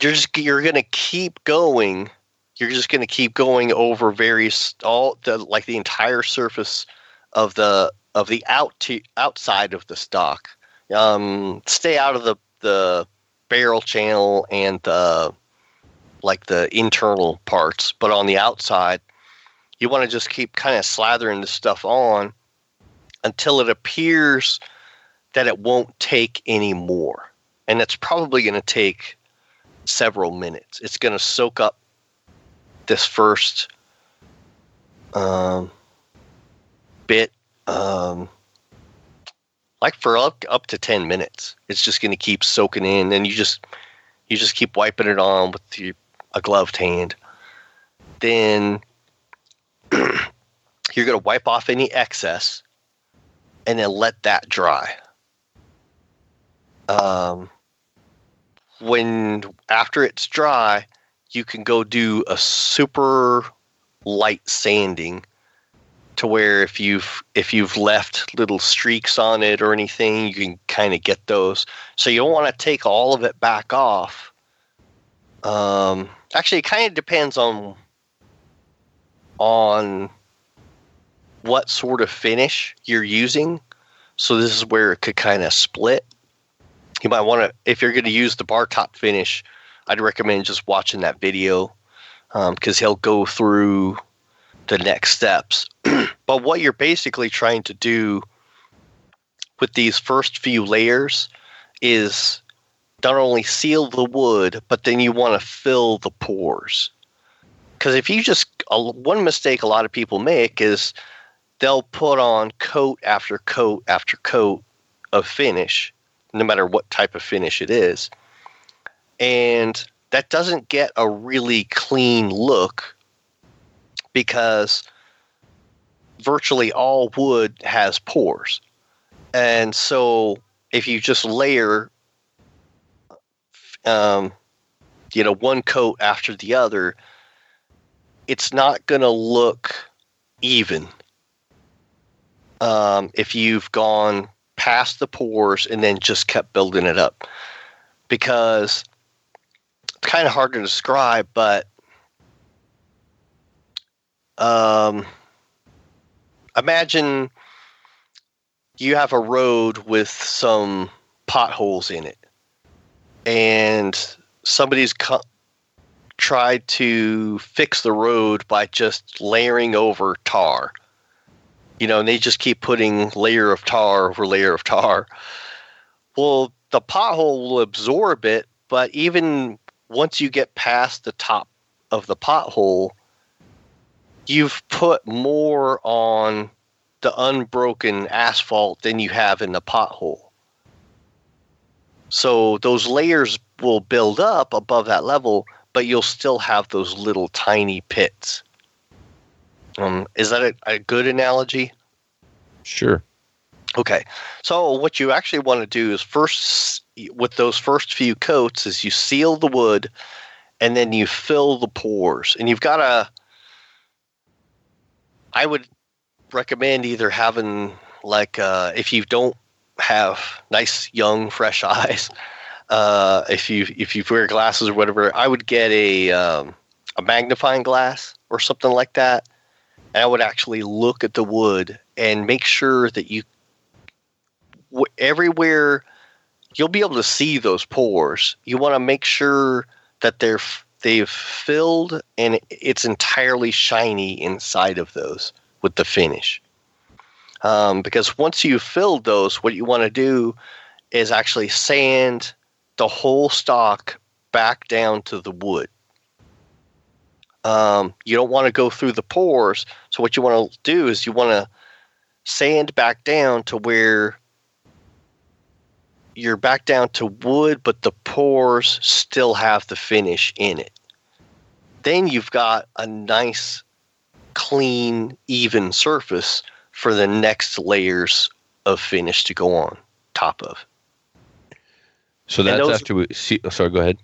You're just you're to keep going. You're just going to keep going over various all the like the entire surface of the of the out to, outside of the stock. Um, stay out of the the barrel channel and the like the internal parts, but on the outside, you want to just keep kind of slathering this stuff on until it appears that it won't take any more, and it's probably going to take several minutes. It's going to soak up this first um, bit um, like for up up to 10 minutes it's just going to keep soaking in and you just you just keep wiping it on with your, a gloved hand. Then you're going to wipe off any excess and then let that dry. Um, when after it's dry you can go do a super light sanding to where if you've if you've left little streaks on it or anything, you can kind of get those. So you don't want to take all of it back off. Um, actually, it kind of depends on on what sort of finish you're using. So this is where it could kind of split. You might want to, if you're going to use the bar top finish, I'd recommend just watching that video um, because he'll go through the next steps. but what you're basically trying to do with these first few layers is not only seal the wood, but then you want to fill the pores. Because if you just, one mistake a lot of people make is they'll put on coat after coat after coat of finish, no matter what type of finish it is. And that doesn't get a really clean look because virtually all wood has pores. And so if you just layer, um, you know, one coat after the other, it's not going to look even. Um, if you've gone past the pores and then just kept building it up, because kind of hard to describe, but um, imagine you have a road with some potholes in it, and somebody's co- tried to fix the road by just layering over tar. You know, and they just keep putting layer of tar over layer of tar. Well, the pothole will absorb it, but even once you get past the top of the pothole, you've put more on the unbroken asphalt than you have in the pothole. So those layers will build up above that level, but you'll still have those little tiny pits. Um, is that a, a good analogy? Sure. Okay. So what you actually want to do is first with those first few coats is you seal the wood and then you fill the pores. And you've got to I would recommend either having like uh, if you don't have nice young fresh eyes uh, if you if you wear glasses or whatever i would get a um, a magnifying glass or something like that and i would actually look at the wood and make sure that you everywhere you'll be able to see those pores you want to make sure that they're they've filled and it's entirely shiny inside of those with the finish um, because once you've filled those, what you want to do is actually sand the whole stock back down to the wood. Um, you don't want to go through the pores. So what you want to do is you want to sand back down to where you're back down to wood, but the pores still have the finish in it. Then you've got a nice, clean, even surface for the next layers of finish to go on top of. So that's those- after we see. Oh, sorry, go ahead.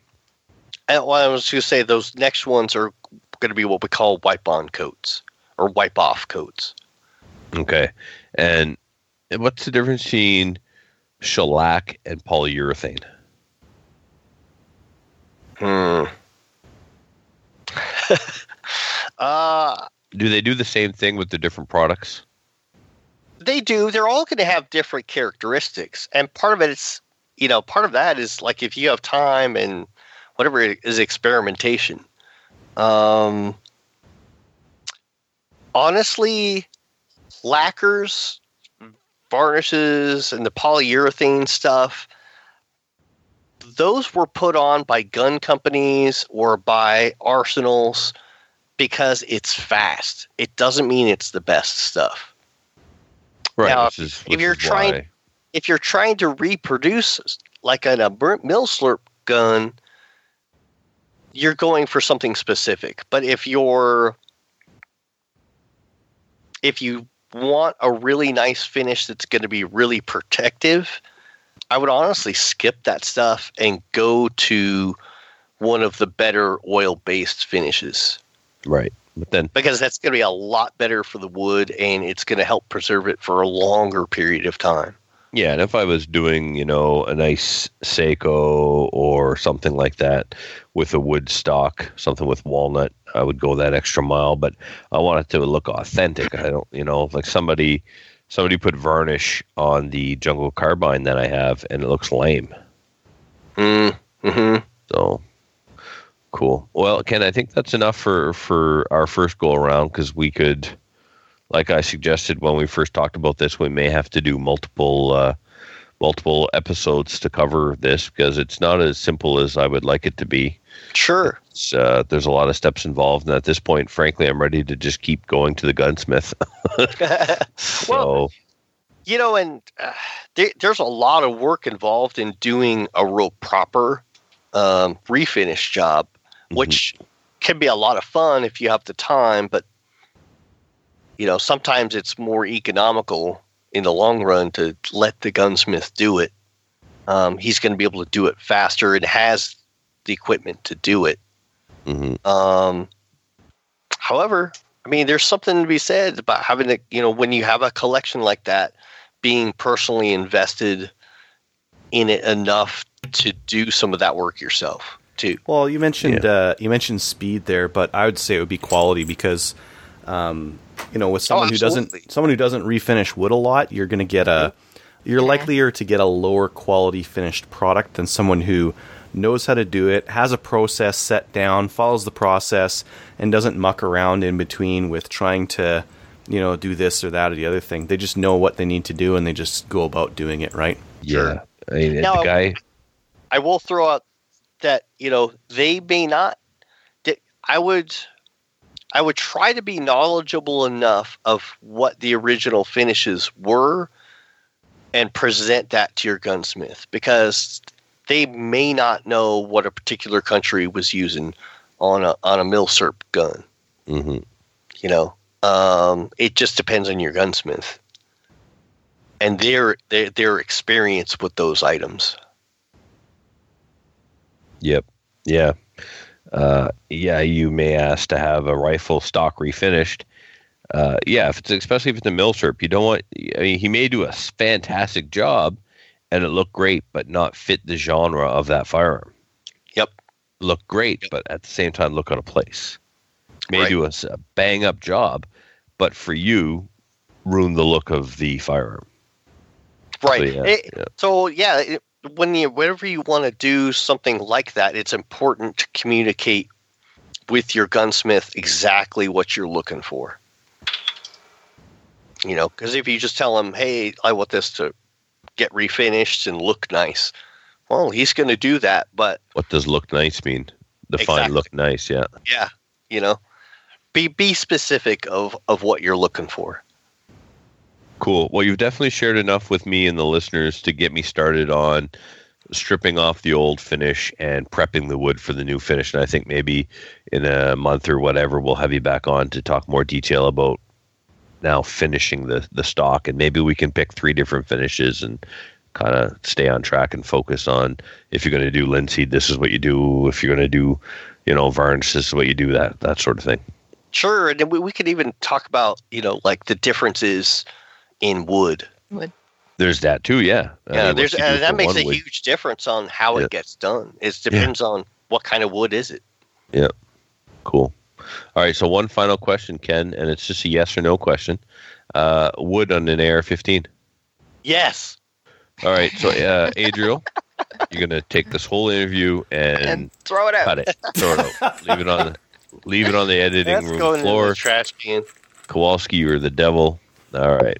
I was going to say those next ones are going to be what we call wipe on coats or wipe off coats. Okay. And what's the difference between shellac and polyurethane? Hmm. uh, Do they do the same thing with the different products? they do. They're all going to have different characteristics, and part of it is, you know, part of that is like if you have time and whatever it is experimentation. Um, honestly, lacquers, varnishes, and the polyurethane stuff. Those were put on by gun companies or by arsenals because it's fast. It doesn't mean it's the best stuff. Right. Now, is, if you're trying- why- if you're trying to reproduce like an, a burnt milsurp gun, you're going for something specific. But if you're if you want a really nice finish that's going to be really protective, I would honestly skip that stuff and go to one of the better oil-based finishes right. But then, because that's going to be a lot better for the wood and it's going to help preserve it for a longer period of time. yeah, and if I was doing, you know, a nice Sako or something like that with a wood stock, something with walnut, I would go that extra mile. But I want it to look authentic. I don't, you know, like somebody, somebody put varnish on the jungle carbine that I have, and it looks lame. Mm-hmm. So cool. Well, Ken, I think that's enough for for our first go around because we could, like I suggested when we first talked about this, we may have to do multiple uh, multiple episodes to cover this because it's not as simple as I would like it to be. Sure. It's, uh, there's a lot of steps involved, and at this point, frankly, I'm ready to just keep going to the gunsmith. so you know, and uh, there, there's a lot of work involved in doing a real proper um, refinish job, which can be a lot of fun if you have the time. But you know, sometimes it's more economical in the long run to let the gunsmith do it um, he's going to be able to do it faster and has the equipment to do it. Hmm Um, however, I mean, there's something to be said about having a, you know, when you have a collection like that, being personally invested in it enough to do some of that work yourself too. Well, you mentioned uh, you mentioned speed there, but I would say it would be quality because, um, you know, with someone who doesn't someone who doesn't refinish wood a lot, you're going to get a you're likelier to get a lower quality finished product than someone who knows how to do it, has a process set down, follows the process, and doesn't muck around in between with trying to, you know, do this or that or the other thing. They just know what they need to do and they just go about doing it, right? Yeah. I mean, Now- the guy. I will throw out that you know they may not. I would, I would try to be knowledgeable enough of what the original finishes were, and present that to your gunsmith because they may not know what a particular country was using on a on a milsurp gun. hmm You know, um, it just depends on your gunsmith and their their their experience with those items. Yep. Yeah. Uh, yeah, you may ask to have a rifle stock refinished. Uh, yeah, if it's especially if it's a milsurp, you don't want. I mean, he may do a fantastic job, and it looked great, but not fit the genre of that firearm. Yep. Look great, but at the same time, look out of place. May Right. do a, a bang up job, but for you, ruin the look of the firearm. Right. So, yeah, It- yeah. So yeah, it, when you whenever you want to do something like that, it's important to communicate with your gunsmith exactly what you're looking for. You know, because if you just tell them, "Hey, I want this to get refinished and look nice," well, he's going to do that. But What does look nice mean? Define Exactly. look nice. Yeah. yeah, you know, be be specific of of what you're looking for. Cool. Well, you've definitely shared enough with me and the listeners to get me started on stripping off the old finish and prepping the wood for the new finish. And I think maybe in a month or whatever, we'll have you back on to talk more detail about now finishing the, the stock. And maybe we can pick three different finishes and kind of stay on track and focus on if you're going to do linseed, this is what you do. If you're going to do, you know, varnish, this is what you do, that, that sort of thing. Sure, and then we, we could even talk about you know like the differences in wood. Wood. There's that too. Yeah. I Yeah, mean, there's what you do and that makes a wood- huge difference on how Yeah. it gets done. It depends on what kind of wood is it. Yeah. Cool. All right. So one final question, Ken, and it's just a yes or no question. Uh, wood on an AR-15. Yes. All right. So, uh, Adriel, you're gonna take this whole interview and, and throw it out. cut it, throw it out, leave it on, the, leave it on the editing That's room going in floor. the trash can. Kowalski, you're the devil. All right.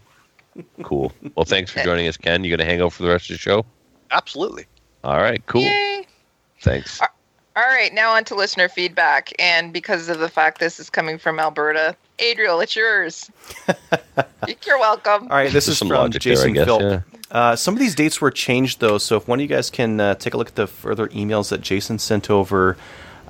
Cool. Well, thanks for joining us, Ken. You gonna hang out for the rest of the show? Absolutely. All right. Cool. Yay. Thanks. All right, now on to listener feedback. And because of the fact this is coming from Alberta, Adriel, it's yours. You're welcome. All right, this There's is some from logic there, I Jason guess, Philp. yeah. Uh, some of these dates were changed though, so if one of you guys can uh, take a look at the further emails that Jason sent over,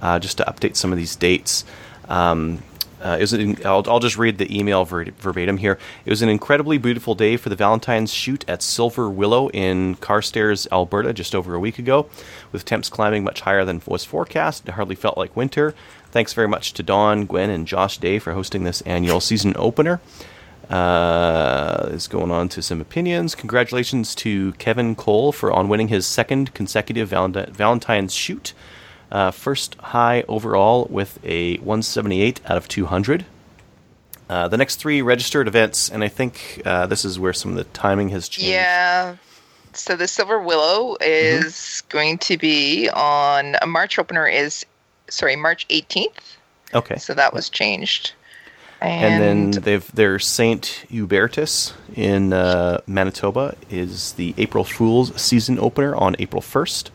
uh, just to update some of these dates. Um, uh, it was an, I'll, I'll just read the email ver- verbatim here. It was an incredibly beautiful day for the Valentine's shoot at Silver Willow in Carstairs, Alberta, just over a week ago, with temps climbing much higher than was forecast. It hardly felt like winter. Thanks very much to Dawn, Gwen, and Josh Day for hosting this annual season opener. Uh, is going on to some opinions. Congratulations to Kevin Cole for on winning his second consecutive Valenti- Valentine's shoot. Uh, first high overall with a 178 out of 200. Uh, the next three registered events, and I think uh, this is where some of the timing has changed. Yeah. So the Silver Willow is going to be on a March opener is sorry, March 18th. Okay. So that was changed. And, And, then they've their Saint Hubertus in uh, Manitoba is the April Fool's season opener on April 1st.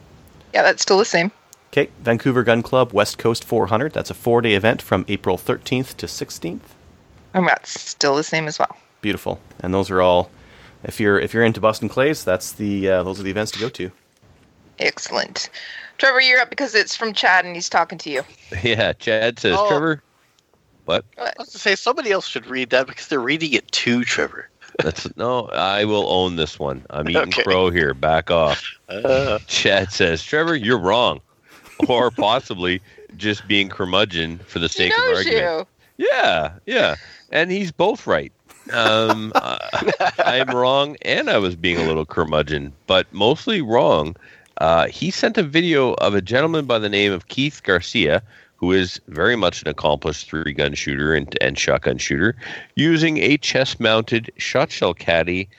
yeah, that's still the same. Okay, Vancouver Gun Club West Coast 400. That's a four day event from April 13th to 16th. And that's still the same as well. Beautiful, and those are all. If you're if you're into Boston Clays, that's the uh, those are the events to go to. Excellent. Trevor, you're up because it's from Chad and he's talking to you. Yeah. Chad says, Oh. Trevor. What? I was to say somebody else should read that because they're reading it to Trevor. That's no. I will own this one. I'm eating Okay. crow here. Back off. Uh, Chad says, Trevor, you're wrong, or possibly just being curmudgeon for the sake of argument. you. Yeah, yeah, and he's both right. Um, uh, I'm wrong, and I was being a little curmudgeon, but mostly wrong. Uh, he sent a video of a gentleman by the name of Keith Garcia, who is very much an accomplished three-gun shooter and, and shotgun shooter, using a chest-mounted shot shell caddy.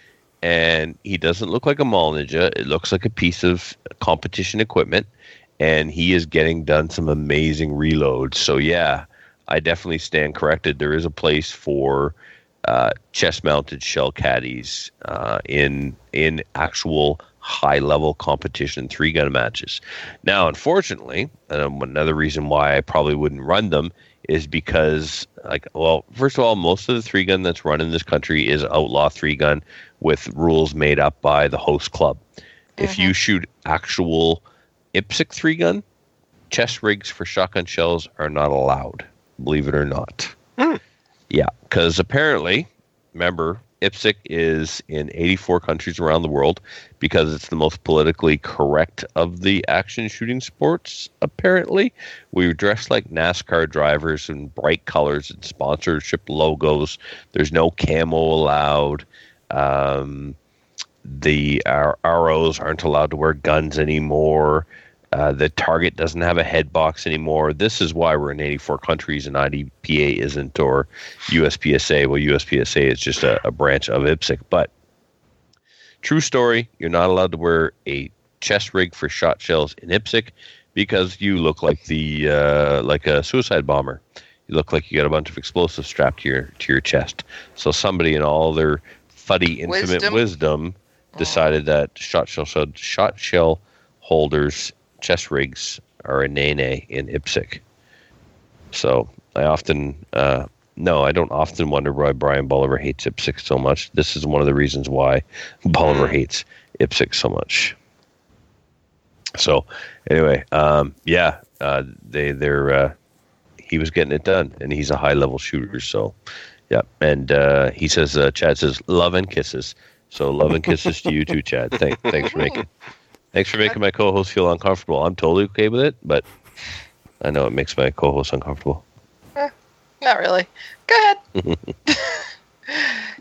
And he doesn't look like a mall ninja. It looks like a piece of competition equipment, and he is getting done some amazing reloads. So yeah, I definitely stand corrected. There is a place for uh, chest-mounted shell caddies uh, in in actual high-level competition three-gun matches. Now, unfortunately, um, another reason why I probably wouldn't run them is because, like, well, first of all, most of the three-gun that's run in this country is outlaw three-gun with rules made up by the host club. If you shoot actual IPSC three-gun, chest rigs for shotgun shells are not allowed, believe it or not. Yeah, because apparently, remember, IPSC is in 84 countries around the world because it's the most politically correct of the action shooting sports, apparently. We dress like NASCAR drivers in bright colors and sponsorship logos. There's no camo allowed. Um, the our ROs aren't allowed to wear guns anymore. Uh, the target doesn't have a head box anymore. This is why we're in 84 countries and IDPA isn't, or USPSA. Well, USPSA is just a, a branch of IPSC. But true story, you're not allowed to wear a chest rig for shot shells in IPSC because you look like the uh, like a suicide bomber. You look like you got a bunch of explosives strapped to your to your chest. So somebody in all their fuddy infinite Wisdom. wisdom, decided that shot shell shot shell holders chest rigs are a nay in IPSC. So I often uh, no, I don't often wonder why Brian Bolivar hates IPSC so much. This is one of the reasons why Bolivar hates IPSC so much. So anyway, um, yeah, uh, they they're uh, he was getting it done, and he's a high level shooter. So yeah, and uh, he says uh, Chad says love and kisses. So love and kisses to you too, Chad. Thank, thanks for making thanks for making my co-host feel uncomfortable. I'm totally okay with it, but I know it makes my co-host uncomfortable. Not really. Go ahead.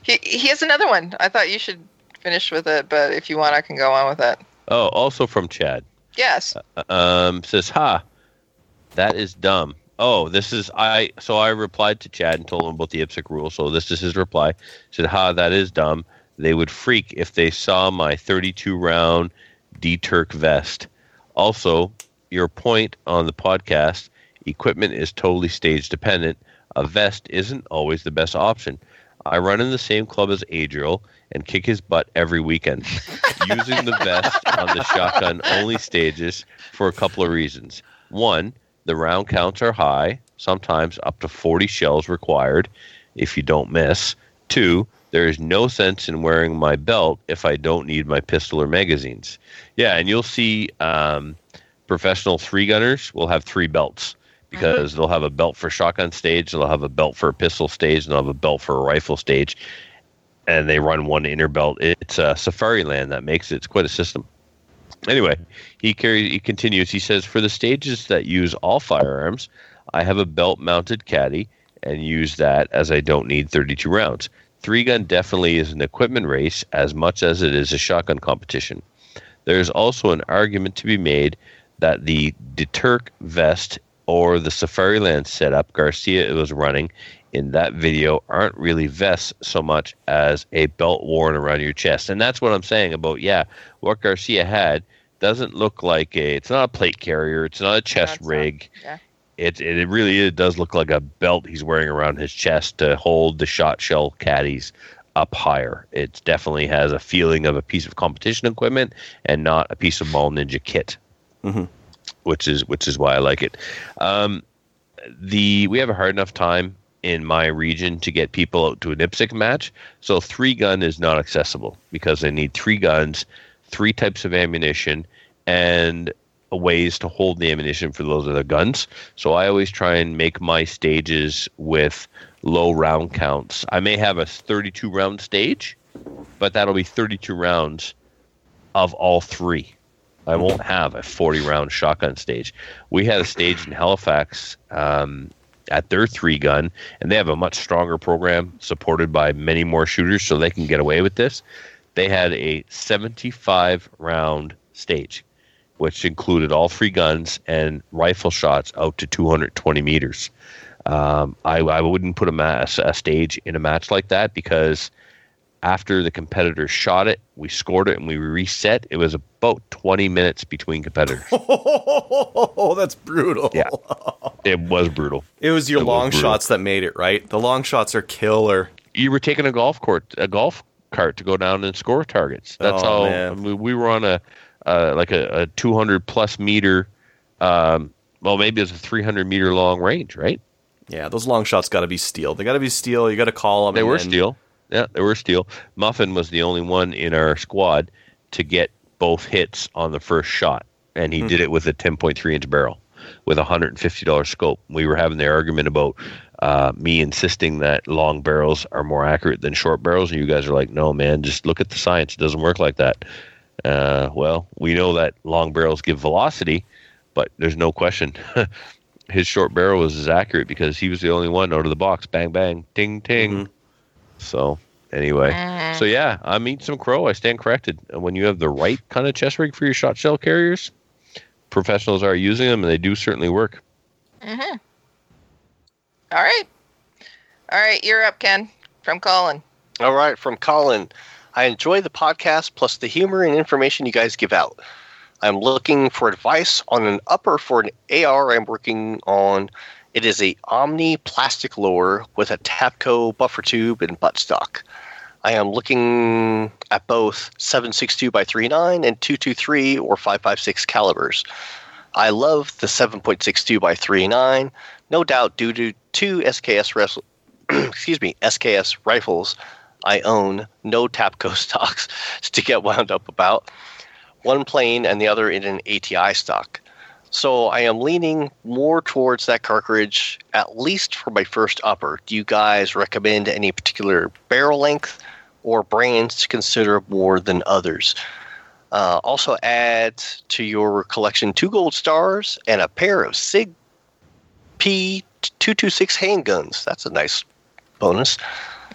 he he has another one. I thought you should finish with it, but if you want, I can go on with it. Oh, also from Chad. Yes. um, says, "Ha, that is dumb." Oh, this is I. So I replied to Chad and told him about the IPSC rule. So this is his reply. said, "Ha, that is dumb. They would freak if they saw my 32 round D Turk vest." Also, your point on the podcast: equipment is totally stage dependent. A vest isn't always the best option. I run in the same club as Adriel and kick his butt every weekend, using the vest on the shotgun only stages for a couple of reasons. One, the round counts are high, sometimes up to 40 shells required if you don't miss. Two, there is no sense in wearing my belt if I don't need my pistol or magazines. Yeah, and you'll see um, professional three gunners will have three belts because they'll have a belt for shotgun stage, they'll have a belt for a pistol stage, and they'll have a belt for a rifle stage, and they run one inner belt. It's a Safariland that makes it. It's quite a system. Anyway, he carries. He continues. He says, for the stages that use all firearms, I have a belt-mounted caddy and use that as I don't need 32 rounds. Three gun definitely is an equipment race as much as it is a shotgun competition. There's also an argument to be made that the Deterk vest or the Safariland setup Garcia was running in that video aren't really vests so much as a belt worn around your chest. And that's what I'm saying about, yeah, what Garcia had doesn't look like a, it's not a plate carrier, it's not a chest it's not. rig. Yeah. It, it really it does look like a belt he's wearing around his chest to hold the shot shell caddies up higher. It definitely has a feeling of a piece of competition equipment and not a piece of Mall Ninja kit, Mhm. which is which is why I like it. Um, the we have a hard enough time in my region to get people out to an IPSC match, so three gun is not accessible because they need three guns, three types of ammunition, and ways to hold the ammunition for those other guns. So I always try and make my stages with low round counts. I may have a 32 round stage, but that'll be 32 rounds of all three. I won't have a 40 round shotgun stage. We had a stage in Halifax um, at their three gun, and they have a much stronger program supported by many more shooters, so they can get away with this. They had a 75 round stage, which included all three guns and rifle shots out to 220 meters. Um, I, I wouldn't put a, ma- a stage in a match like that because after the competitors shot it, we scored it and we reset. It was about 20 minutes between competitors. Oh, that's brutal. Yeah. it was brutal. It was your It long brutal. shots that made it, right? The long shots are killer. You were taking a golf court, a golf cart to go down and score targets. That's Oh, how man. we, we were on a uh, like a, a 200 plus meter. Um, well, maybe it's a 300 meter long range, right? Yeah, those long shots got to be steel. They got to be steel. You got to call them. They were steel. Yeah, they were steel. Muffin was the only one in our squad to get both hits on the first shot, and he did it with a 10.3 inch barrel with a $150 scope. We were having the argument about uh, me insisting that long barrels are more accurate than short barrels, and you guys are like, "No, man, just look at the science. It doesn't work like that." Uh, well, we know that long barrels give velocity, but there's no question. His short barrel was as accurate because he was the only one out of the box. Bang, bang, ting, ting. Mm-hmm. So anyway, ah. so yeah, I'm eating some crow. I stand corrected. And when you have the right kind of chest rig for your shot shell carriers, professionals are using them, and they do certainly work. Mm-hmm. All right. All right, you're up, Ken, from Colin. All right, from Colin. I enjoy the podcast plus the humor and information you guys give out. I'm looking for advice on an upper for an AR I'm working on. It is a Omni plastic lower with a Tapco buffer tube and buttstock. I am looking at both 7.62 by 3.9 and 223 or 5.56 calibers. I love the 7.62 by 3.9, no doubt due to two SKS res- excuse me, SKS rifles I own, no Tapco stocks to get wound up about. One plane and the other in an ATI stock. So I am leaning more towards that cartridge, at least for my first upper. Do you guys recommend any particular barrel length or brands to consider more than others? Uh, also, add to your collection two gold stars and a pair of SIG P226 handguns. That's a nice bonus.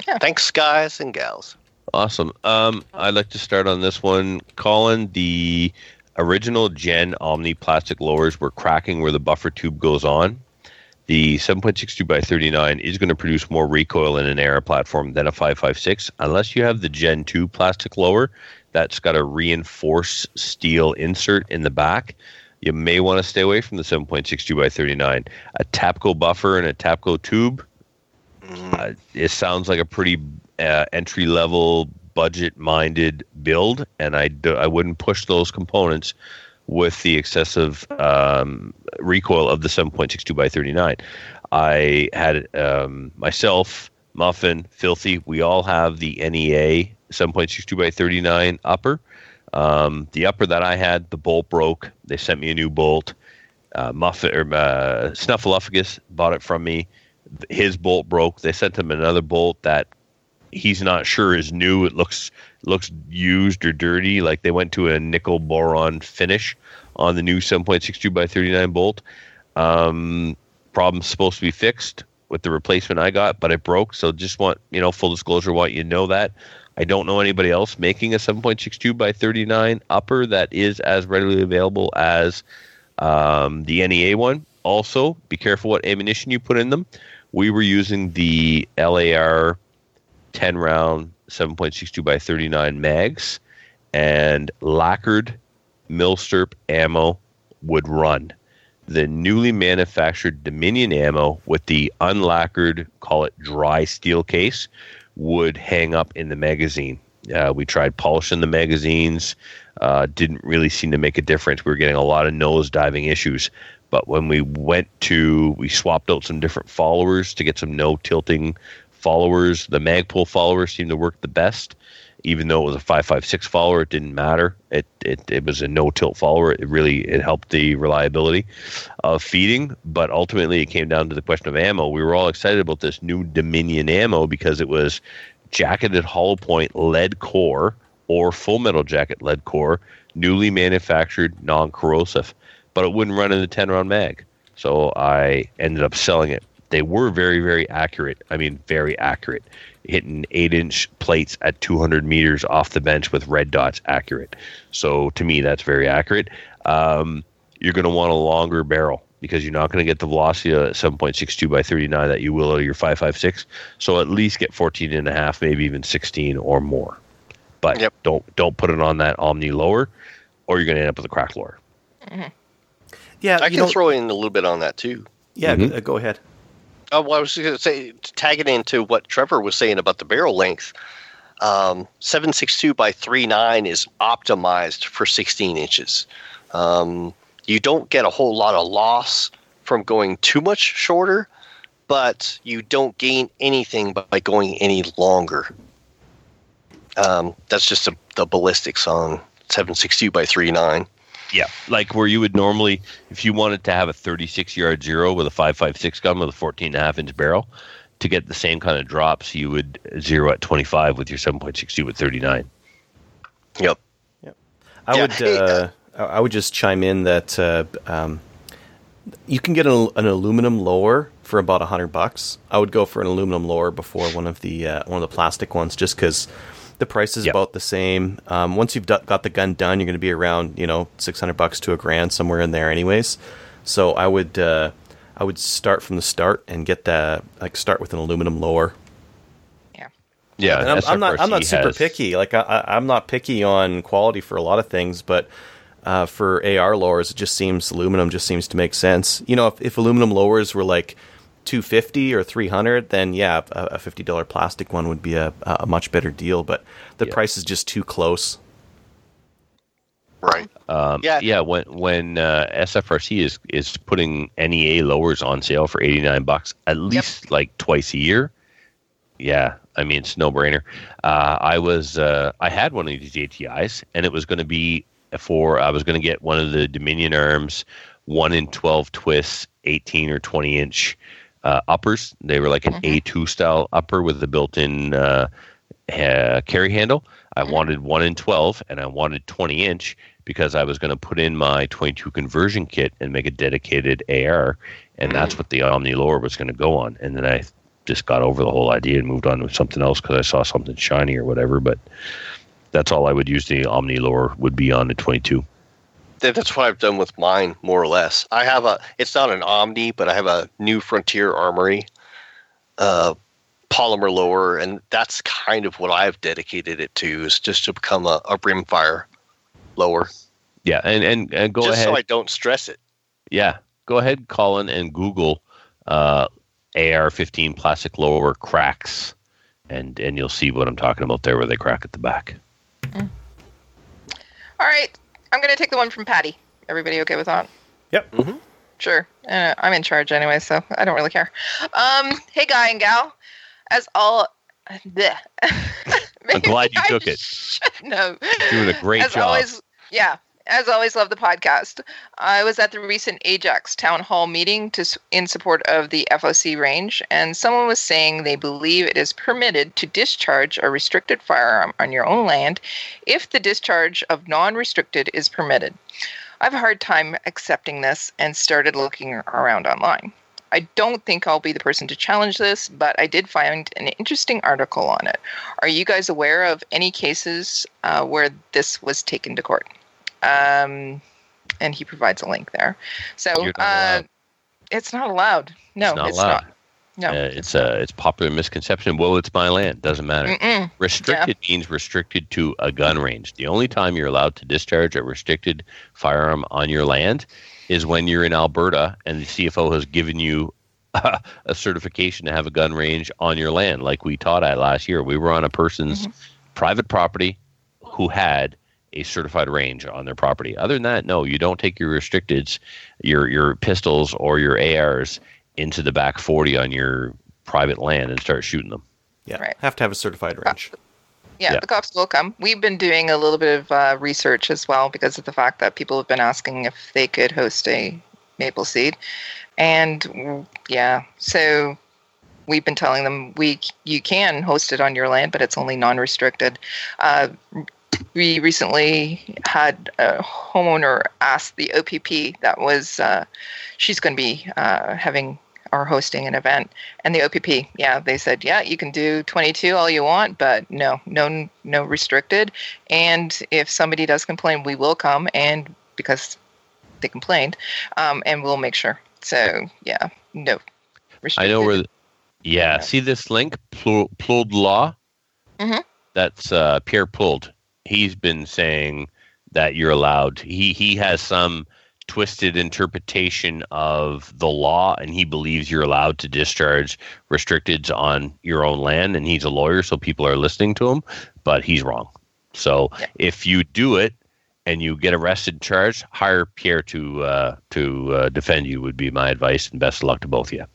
Yeah. Thanks, guys and gals. Awesome. Um, I'd like to start on this one. Colin, the original Gen Omni plastic lowers were cracking where the buffer tube goes on. The 7.62 by 39 is going to produce more recoil in an AR platform than a 556, unless you have the Gen 2 plastic lower that's got a reinforced steel insert in the back. You may want to stay away from the 7.62 by 39. A Tapco buffer and a Tapco tube uh, it sounds like a pretty uh, entry level, budget minded build, and I, I wouldn't push those components with the excessive um, recoil of the 7.62 by 39. I had um, myself, Muffin, Filthy, we all have the NEA 7.62 by 39 upper. Um, the upper that I had, the bolt broke. They sent me a new bolt. Uh, Muffin or uh, Snuffleupagus bought it from me his bolt broke. They sent him another bolt that he's not sure is new. It looks looks used or dirty. Like they went to a nickel boron finish on the new 7.62 by 39 bolt. Um, problem's supposed to be fixed with the replacement I got, but it broke. So just want you know full disclosure, want you know that. I don't know anybody else making a 7.62 by 39 upper that is as readily available as um, the NEA one. Also, be careful what ammunition you put in them. We were using the LAR 10 round 7.62 by 39 mags, and lacquered milsurp ammo would run. The newly manufactured Dominion ammo with the unlacquered, call it dry steel case, would hang up in the magazine. Uh, we tried polishing the magazines, uh, didn't really seem to make a difference. We were getting a lot of nose diving issues. But when we went to, we swapped out some different followers to get some no tilting followers. The Magpul followers seemed to work the best, even though it was a 556 follower. It didn't matter. It it, it was a no tilt follower. It really it helped the reliability of feeding. But ultimately, it came down to the question of ammo. We were all excited about this new Dominion ammo because it was jacketed hollow point lead core or full metal jacket lead core, newly manufactured, non corrosive, but it wouldn't run in the 10 round mag. So I ended up selling it. They were very, very accurate. I mean, very accurate. Hitting eight inch plates at 200 meters off the bench with red dots accurate. So to me, that's very accurate. Um, you're going to want a longer barrel because you're not going to get the velocity at 7.62 by 39 that you will at your 556. So at least get 14 and a half, maybe even 16 or more. But Yep. don't don't put it on that Omni lower, or you're going to end up with a crack lower. Yeah, I can know- throw in a little bit on that too. Yeah, Mhm. uh, go ahead. Oh, well, I was going to say, to tag it into what Trevor was saying about the barrel length. Um, 762 by 39 is optimized for 16 inches. Um, you don't get a whole lot of loss from going too much shorter, but you don't gain anything by going any longer. Um, that's just a, the ballistics on 762 by 39. Yeah, like where you would normally, if you wanted to have a 36 yard zero with a 556 gun with a 14 and a half inch barrel, to get the same kind of drops, you would zero at 25 with your 7.62 with 39. Yep. I Yeah, would uh, I I would just chime in that uh, um, you can get an, an aluminum lower for about a hundred bucks. I would go for an aluminum lower before one of the uh, one of the plastic ones, just because the price is Yep. about the same. Um, once you've do- got the gun done, you're going to be around you know six hundred bucks to a grand somewhere in there, anyways. So I would uh, I would start from the start and get the like start with an aluminum lower. Yeah, And I'm, I'm not. I'm not SFRC super has- picky. Like I, I, I'm not picky on quality for a lot of things, but uh, for AR lowers, it just seems aluminum just seems to make sense. You know, if, if aluminum lowers were like 250 or 300, then yeah, a, a fifty dollar plastic one would be a, a much better deal. But the Yeah. price is just too close. Right. Um, Yeah. yeah, When when uh, SFRC is is putting NEA lowers on sale for eighty nine bucks at least like twice a year. Yeah, I mean it's no brainer. Uh, I was uh, I had one of these ATIs and it was going to be for I was going to get one of the Dominion arms one in twelve twists, eighteen or twenty inch uh, uppers. They were like an A two style upper with the built in uh, uh, carry handle. I wanted one in 12 and I wanted 20 inch because I was going to put in my 22 conversion kit and make a dedicated AR. And that's what the Omni Lower was going to go on. And then I just got over the whole idea and moved on to something else because I saw something shiny or whatever. But that's all I would use the Omni Lower would be on the 22. That- That's what I've done with mine, more or less. I have a. It's not an Omni, but I have a New Frontier Armory, uh, polymer lower, and that's kind of what I've dedicated it to, is just to become a, a rimfire lower, Yeah. And, and, and go just ahead. so I don't stress it. Yeah, go ahead, Colin, and Google uh, AR-15 plastic lower cracks, and and you'll see what I'm talking about there, where they crack at the back. All right, I'm going to take the one from Patty. Everybody okay with that? Yep. Sure. Uh, I'm in charge anyway, so I don't really care. Um, hey, guy and gal. As all. Bleh. I'm glad you I took it. should know. Doing a great as job. always, yeah. As always, love the podcast. I was at the recent Ajax town hall meeting to in support of the FOC range, and someone was saying they believe it is permitted to discharge a restricted firearm on your own land if the discharge of non-restricted is permitted. I have a hard time accepting this and started looking around online. I don't think I'll be the person to challenge this, but I did find an interesting article on it. Are you guys aware of any cases uh, where this was taken to court? Um, and he provides a link there. So uh, it's not allowed. No, it's not it's allowed. not. No. Uh, it's a it's popular misconception. Well, it's my land. Doesn't matter. Mm-mm. Restricted means restricted to a gun range. The only time you're allowed to discharge a restricted firearm on your land is when you're in Alberta and the CFO has given you a certification to have a gun range on your land, like we taught at last year. We were on a person's private property who had a certified range on their property. Other than that, no, you don't take your restricteds, your your pistols or your ARs into the back 40 on your private land and start shooting them. Yeah. Right. Have to have a certified range. Yeah, Yeah. the cops will come. We've been doing a little bit of uh, research as well because of the fact that people have been asking if they could host a maple seed. And yeah, so we've been telling them we you can host it on your land, but it's only non-restricted. Uh, we recently had a homeowner ask the OPP that was uh, she's going to be uh, having or hosting an event and the OPP yeah they said yeah you can do 22 all you want but no no no restricted and if somebody does complain we will come and because they complained um, and we'll make sure so yeah no Restricted. I know where. The, yeah, see this link, Pl- Law. Mhm. That's uh, Pierre Pluld. He's been saying that you're allowed. He he has some twisted interpretation of the law, and he believes you're allowed to discharge restricteds on your own land. And he's a lawyer, so people are listening to him, but he's wrong. So Yeah. if you do it and you get arrested and charged, hire Pierre to uh, to uh, defend you. Would be my advice, and best of luck to both of you.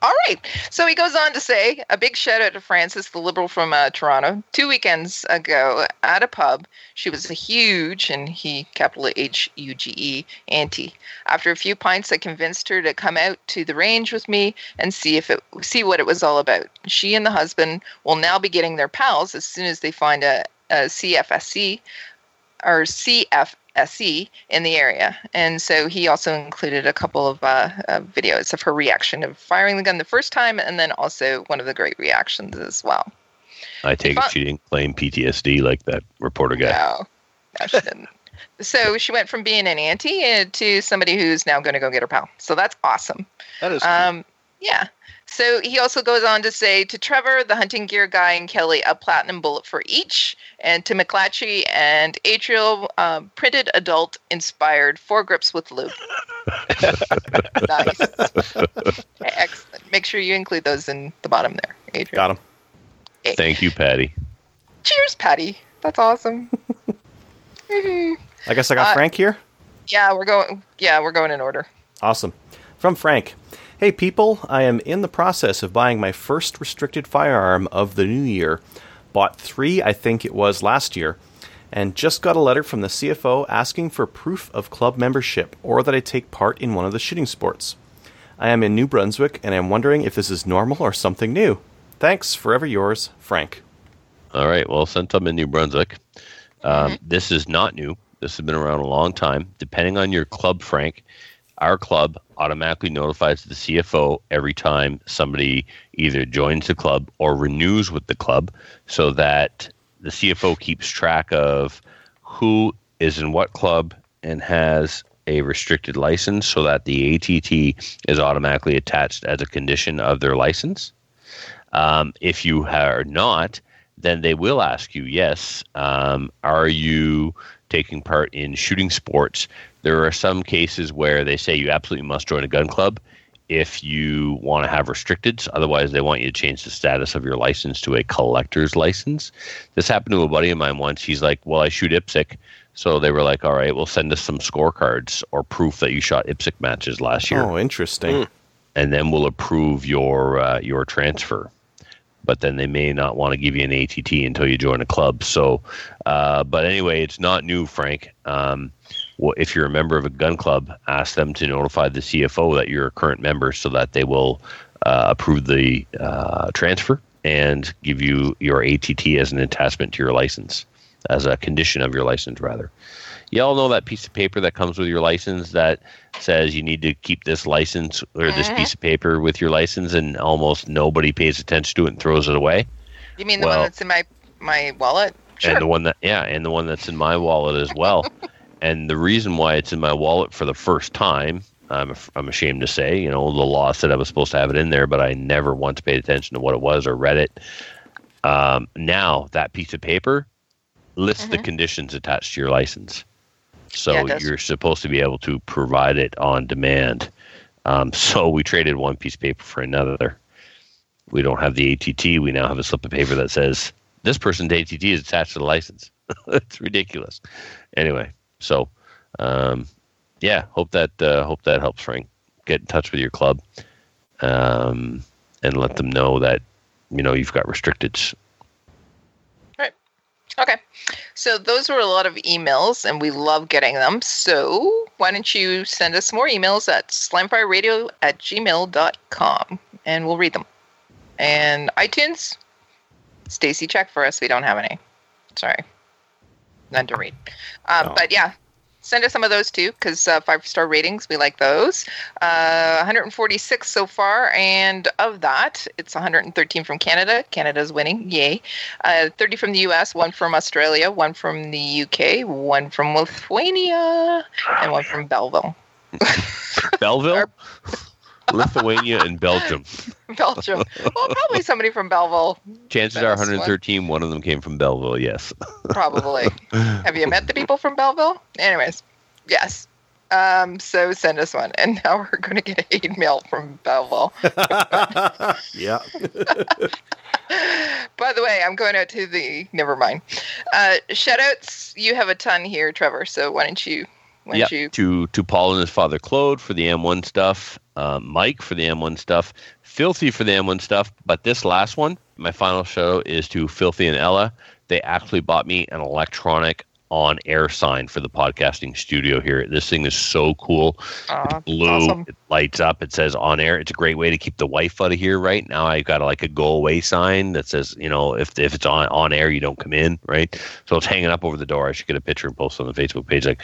All right. So he goes on to say a big shout out to Frances, the liberal from uh, Toronto. Two weekends ago at a pub, she was a huge, and he capital H U G E, anti. After a few pints, I convinced her to come out to the range with me and see if it see what it was all about. She and the husband will now be getting their PALs as soon as they find a, a CFSC or CFSE E in the area. And so he also included a couple of uh, uh, videos of her reaction of firing the gun the first time, and then also one of the great reactions as well. I take If I- it she didn't claim PTSD like that reporter guy. No, no, she didn't. so she went from being an anti uh, to somebody who's now going to go get her PAL. So that's awesome. That is cool. Um, yeah. So he also goes on to say to Trevor, the hunting gear guy, and Kelly, a platinum bullet for each, and to McClatchy and Adriel, um, printed adult inspired four grips with loop. nice. Excellent. Make sure you include those in the bottom there, Adrian. Got him. Thank you, Patty. Cheers, Patty. That's awesome. Mhm. I guess I got Uh, Frank here. Yeah, we're going. Yeah, we're going in order. Awesome. From Frank. Hey people, I am in the process of buying my first restricted firearm of the new year. Bought three, I think it was last year, and just got a letter from the CFO asking for proof of club membership or that I take part in one of the shooting sports. I am in New Brunswick and I'm wondering if this is normal or something new. Thanks, forever yours, Frank. All right. Well, since I'm in New Brunswick, um, this is not new. This has been around a long time. Depending on your club, Frank, our club automatically notifies the CFO every time somebody either joins the club or renews with the club so that the CFO keeps track of who is in what club and has a restricted license so that the ATT is automatically attached as a condition of their license. Um, if you are not, then they will ask you, yes, um, are you taking part in shooting sports? There are some cases where they say you absolutely must join a gun club if you want to have restricteds. Otherwise, they want you to change the status of your license to a collector's license. This happened to a buddy of mine once. He's like, well, I shoot IPSC. So they were like, all right, well, send us some scorecards or proof that you shot IPSC matches last year Oh, interesting. and then we'll approve your uh, your transfer. But then they may not want to give you an ATT until you join a club. So, uh, but anyway, it's not new, Frank. Um, well, if you're a member of a gun club, ask them to notify the CFO that you're a current member, so that they will uh, approve the uh, transfer and give you your ATT as an attachment to your license, as a condition of your license, rather. You all know that piece of paper that comes with your license that says you need to keep this license or this Mhm. piece of paper with your license, and almost nobody pays attention to it and throws it away. You mean the Well- one that's in my my wallet? Sure. And the one that, yeah, and the one that's in my wallet as well. and the reason why it's in my wallet for the first time, I'm, I'm ashamed to say, you know, the law said I was supposed to have it in there, but I never once paid attention to what it was or read it. Um, now that piece of paper lists the Mhm. conditions attached to your license. So Yeah, you're supposed to be able to provide it on demand. Um, so we traded one piece of paper for another. We don't have the ATT. We now have a slip of paper that says this person's ATT is attached to the license. it's ridiculous. Anyway, so um, yeah, hope that uh, hope that helps, Frank. Get in touch with your club um, and let them know that you know you've got restricted. Right. Okay. So those were a lot of emails, and we love getting them. So why don't you send us more emails at slamfireradio at gmail.com. and we'll read them. And iTunes, Stacy, check for us. We don't have any. Sorry, none to read. Um. But yeah, send us some of those too, because uh, five star ratings, we like those. Uh, 146 so far, and of that, it's 113 from Canada. Canada's winning, yay. Uh, 30 from the US, one from Australia, one from the UK, one from Lithuania, and one from Belleville. Belleville, Lithuania, and Belgium. Belgium. well, probably somebody from Belleville, Chances That's are 113. One of them came from Belleville. Yes. probably. Have you met the people from Belleville? Anyways, yes. Um, so send us one. And now we're going to get a hate mail from Belleville. yeah. By the way, I'm going out to the. Never mind. Uh, shoutouts. You have a ton here, Trevor. So why don't you? Why Yeah, don't you? to to Paul and his father Claude for the M1 stuff, uh, Mike for the M1 stuff, Filthy for the M1 stuff. But this last one, my final show is to Filthy and Ella. They actually bought me an electronic on air sign for the podcasting studio here. This thing is so cool. Aw, Blue, awesome. it lights up. It says on air. It's a great way to keep the wife out of here. Right now, I've got like a go away sign that says, you know, if if it's on on air, you don't come in. Right. So it's hanging up over the door. I should get a picture and post on the Facebook page. Like,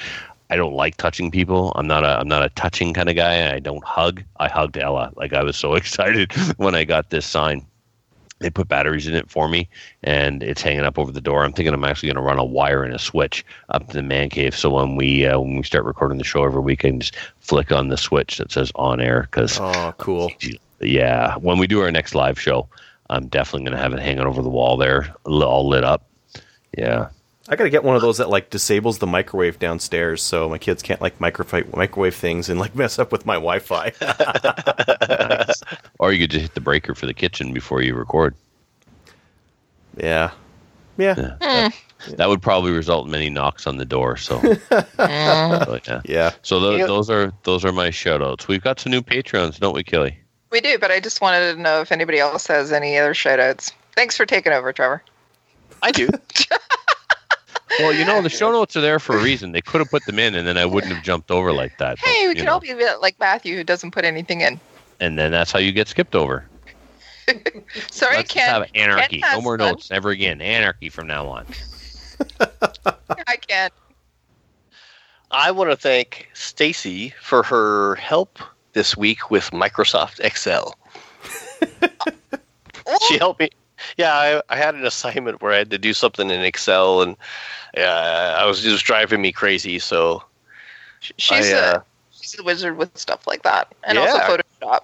I don't like touching people. I'm not a I'm not a touching kind of guy. I don't hug. I hugged Ella. Like I was so excited when I got this sign. They put batteries in it for me, and it's hanging up over the door. I'm thinking I'm actually going to run a wire and a switch up to the man cave. So when we uh, when we start recording the show every week, I can just flick on the switch that says on air. Because Oh, cool. yeah, when we do our next live show, I'm definitely going to have it hanging over the wall there, all lit up. Yeah, I gotta get one of those that like disables the microwave downstairs, so my kids can't like microwave microwave things and like mess up with my Wi-Fi. or you could just hit the breaker for the kitchen before you record. yeah, yeah, Yeah, eh. that, that would probably result in many knocks on the door. So, so, yeah. yeah. So tho- You- those are those are my shout outs. We've got some new patrons, don't we, Kelly? We do, but I just wanted to know if anybody else has any other shoutouts. Thanks for taking over, Trevor. I do. Well, you know the show notes are there for a reason. They could have put them in, and then I wouldn't have jumped over like that. but, Hey, we you can know. all be like Matthew, who doesn't put anything in. and then that's how you get skipped over. Sorry, Let's just Ken. have anarchy. Ken No more fun. notes. Never again. Anarchy from now on. I can't. I want to thank Stacy for her help this week with Microsoft Excel. She helped me. Yeah, I, I had an assignment where I had to do something in Excel, and uh, I was just driving me crazy. So She's I, uh, a she's a wizard with stuff like that, and Yeah. also Photoshop.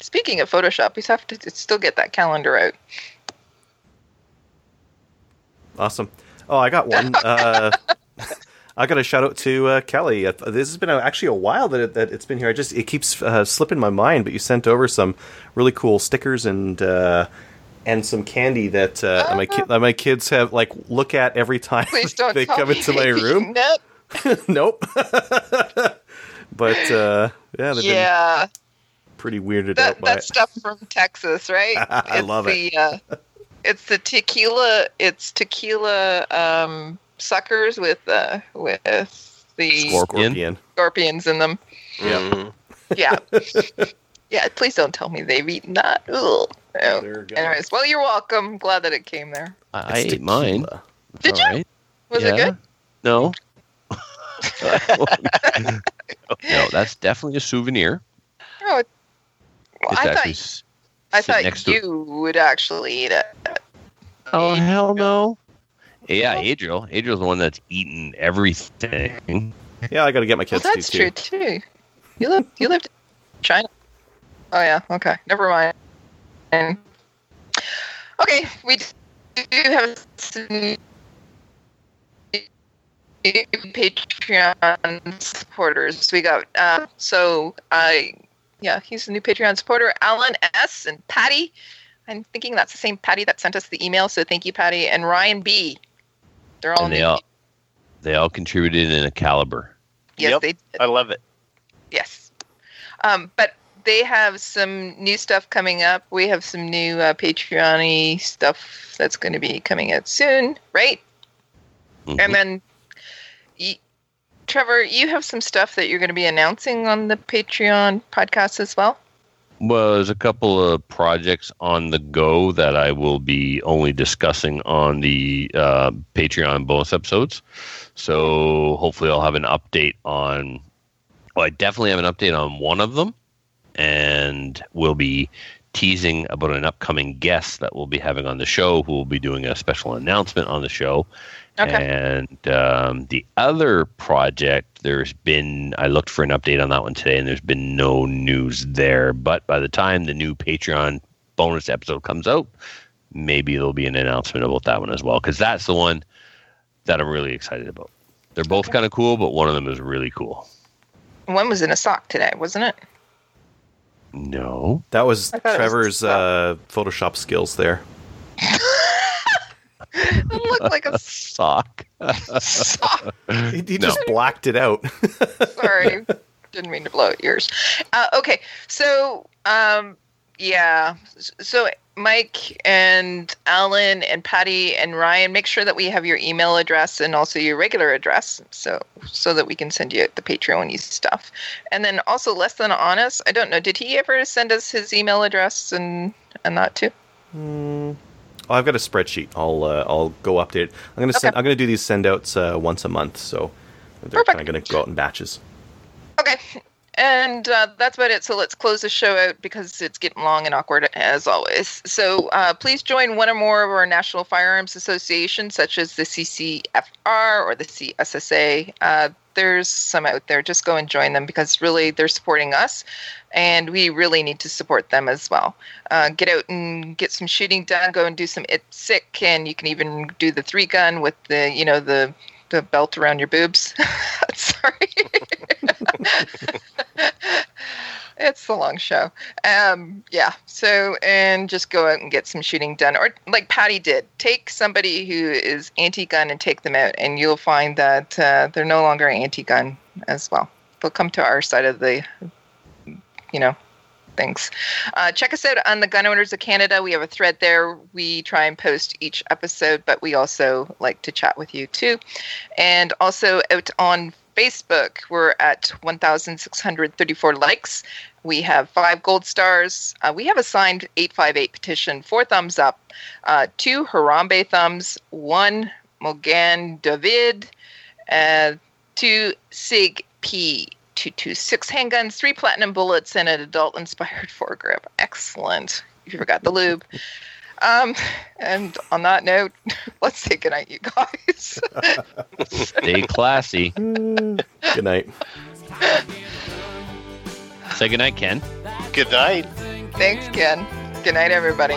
Speaking of Photoshop, we have to still get that calendar out. Awesome. Oh, I got one. Uh, I got a shout out to uh, Kelly. Uh, This has been a, actually a while that, it, that it's been here. I just it keeps uh, slipping my mind. But you sent over some really cool stickers and uh, and some candy that uh, my ki- that my kids have like look at every time Please don't they come me into my room. eaten it. nope. but uh, yeah, they've been Yeah, pretty weirded that out by that it. stuff from Texas, right? I It's love it. the, Uh, it's the tequila. It's tequila um, suckers with uh, with the Scorpion. Scorpion. scorpions in them. Yeah. mhm. Yeah. Yeah, please don't tell me they've eaten that. Ugh. Oh. There we go. Anyways, well, you're welcome. Glad that it came there. I, I ate mine. tequila. It's Did all you? right. Was it good? No. no, that's definitely a souvenir. Oh, it- well, I actually thought s- I sit thought next to- you would actually eat it. Oh hell no! Yeah, Adriel. Adriel's the one that's eaten everything. Yeah, I got to get my Well, kids that's to true too. too. You lived you lived in China. Oh yeah. Okay. Never mind. And- Okay, we do have some Patreon supporters. We got uh, so I yeah, he's a new Patreon supporter. Alan S and Patty. I'm thinking that's the same Patty that sent us the email. So thank you, Patty and Ryan B. They're all and they new. all they all contributed in a caliber. yes, Yep. they did. I love it. Yes. Um, but they have some new stuff coming up. We have some new uh, Patreon stuff that's going to be coming out soon, right? Mhm. And then, y- Trevor, you have some stuff that you're going to be announcing on the Patreon podcast as well. Well, there's a couple of projects on the go that I will be only discussing on the uh, Patreon bonus episodes. So hopefully, I'll have an update on. Well, I definitely have an update on one of them, and we'll be teasing about an upcoming guest that we'll be having on the show, who will be doing a special announcement on the show. Okay. And um, the other project, there's been, I looked for an update on that one today, and there's been no news there. But by the time the new Patreon bonus episode comes out, maybe there'll be an announcement about that one as well, because that's the one that I'm really excited about. They're both kind of cool, but one of them is really cool. One was in a sock today, wasn't it? No. That was I was Trevor's uh, Photoshop skills there. It looked like a Sock. sock. He, he No. just blacked it out. Sorry, didn't mean to blow out yours. Uh, okay, so um, yeah, so Mike and Alan and Patty and Ryan, make sure that we have your email address and also your regular address, so so that we can send you the Patreon stuff. And then also, less than honest, I don't know, did he ever send us his email address and and that too? Oh, I've got a spreadsheet. I'll uh, I'll go update. it. I'm gonna send, Okay. I'm gonna do these send outs uh, once a month, so they're kind of gonna go out in batches. Okay. And uh, that's about it. So let's close the show out because it's getting long and awkward as always. So uh, please join one or more of our national firearms associations, such as the CCFR or the CSSA. Uh, there's some out there. Just go and join them because really they're supporting us, and we really need to support them as well. Uh, get out and get some shooting done. Go and do some IPSC, and you can even do the three gun with the you know the the belt around your boobs. Sorry. it's the long show. Um, yeah. So, and just go out and get some shooting done, or like Patty did, take somebody who is anti-gun and take them out, and you'll find that uh, they're no longer anti-gun as well. They'll come to our side of the, you know, things. Uh, check us out on the Gun Owners of Canada. We have a thread there. We try and post each episode, but we also like to chat with you too. And also out on Facebook, we're at 1,634 likes. We have five gold stars. Uh, we have a signed 858 petition, four thumbs up, uh, two Harambe thumbs, one Mogan David, uh, two Sig P. 226 handguns, three platinum bullets, and an adult inspired foregrip. Excellent. You forgot the lube. Um, and on that note, let's say goodnight, you guys. Stay classy. Good night. Say goodnight, Ken. Good night. Thanks, Ken. Good night, everybody.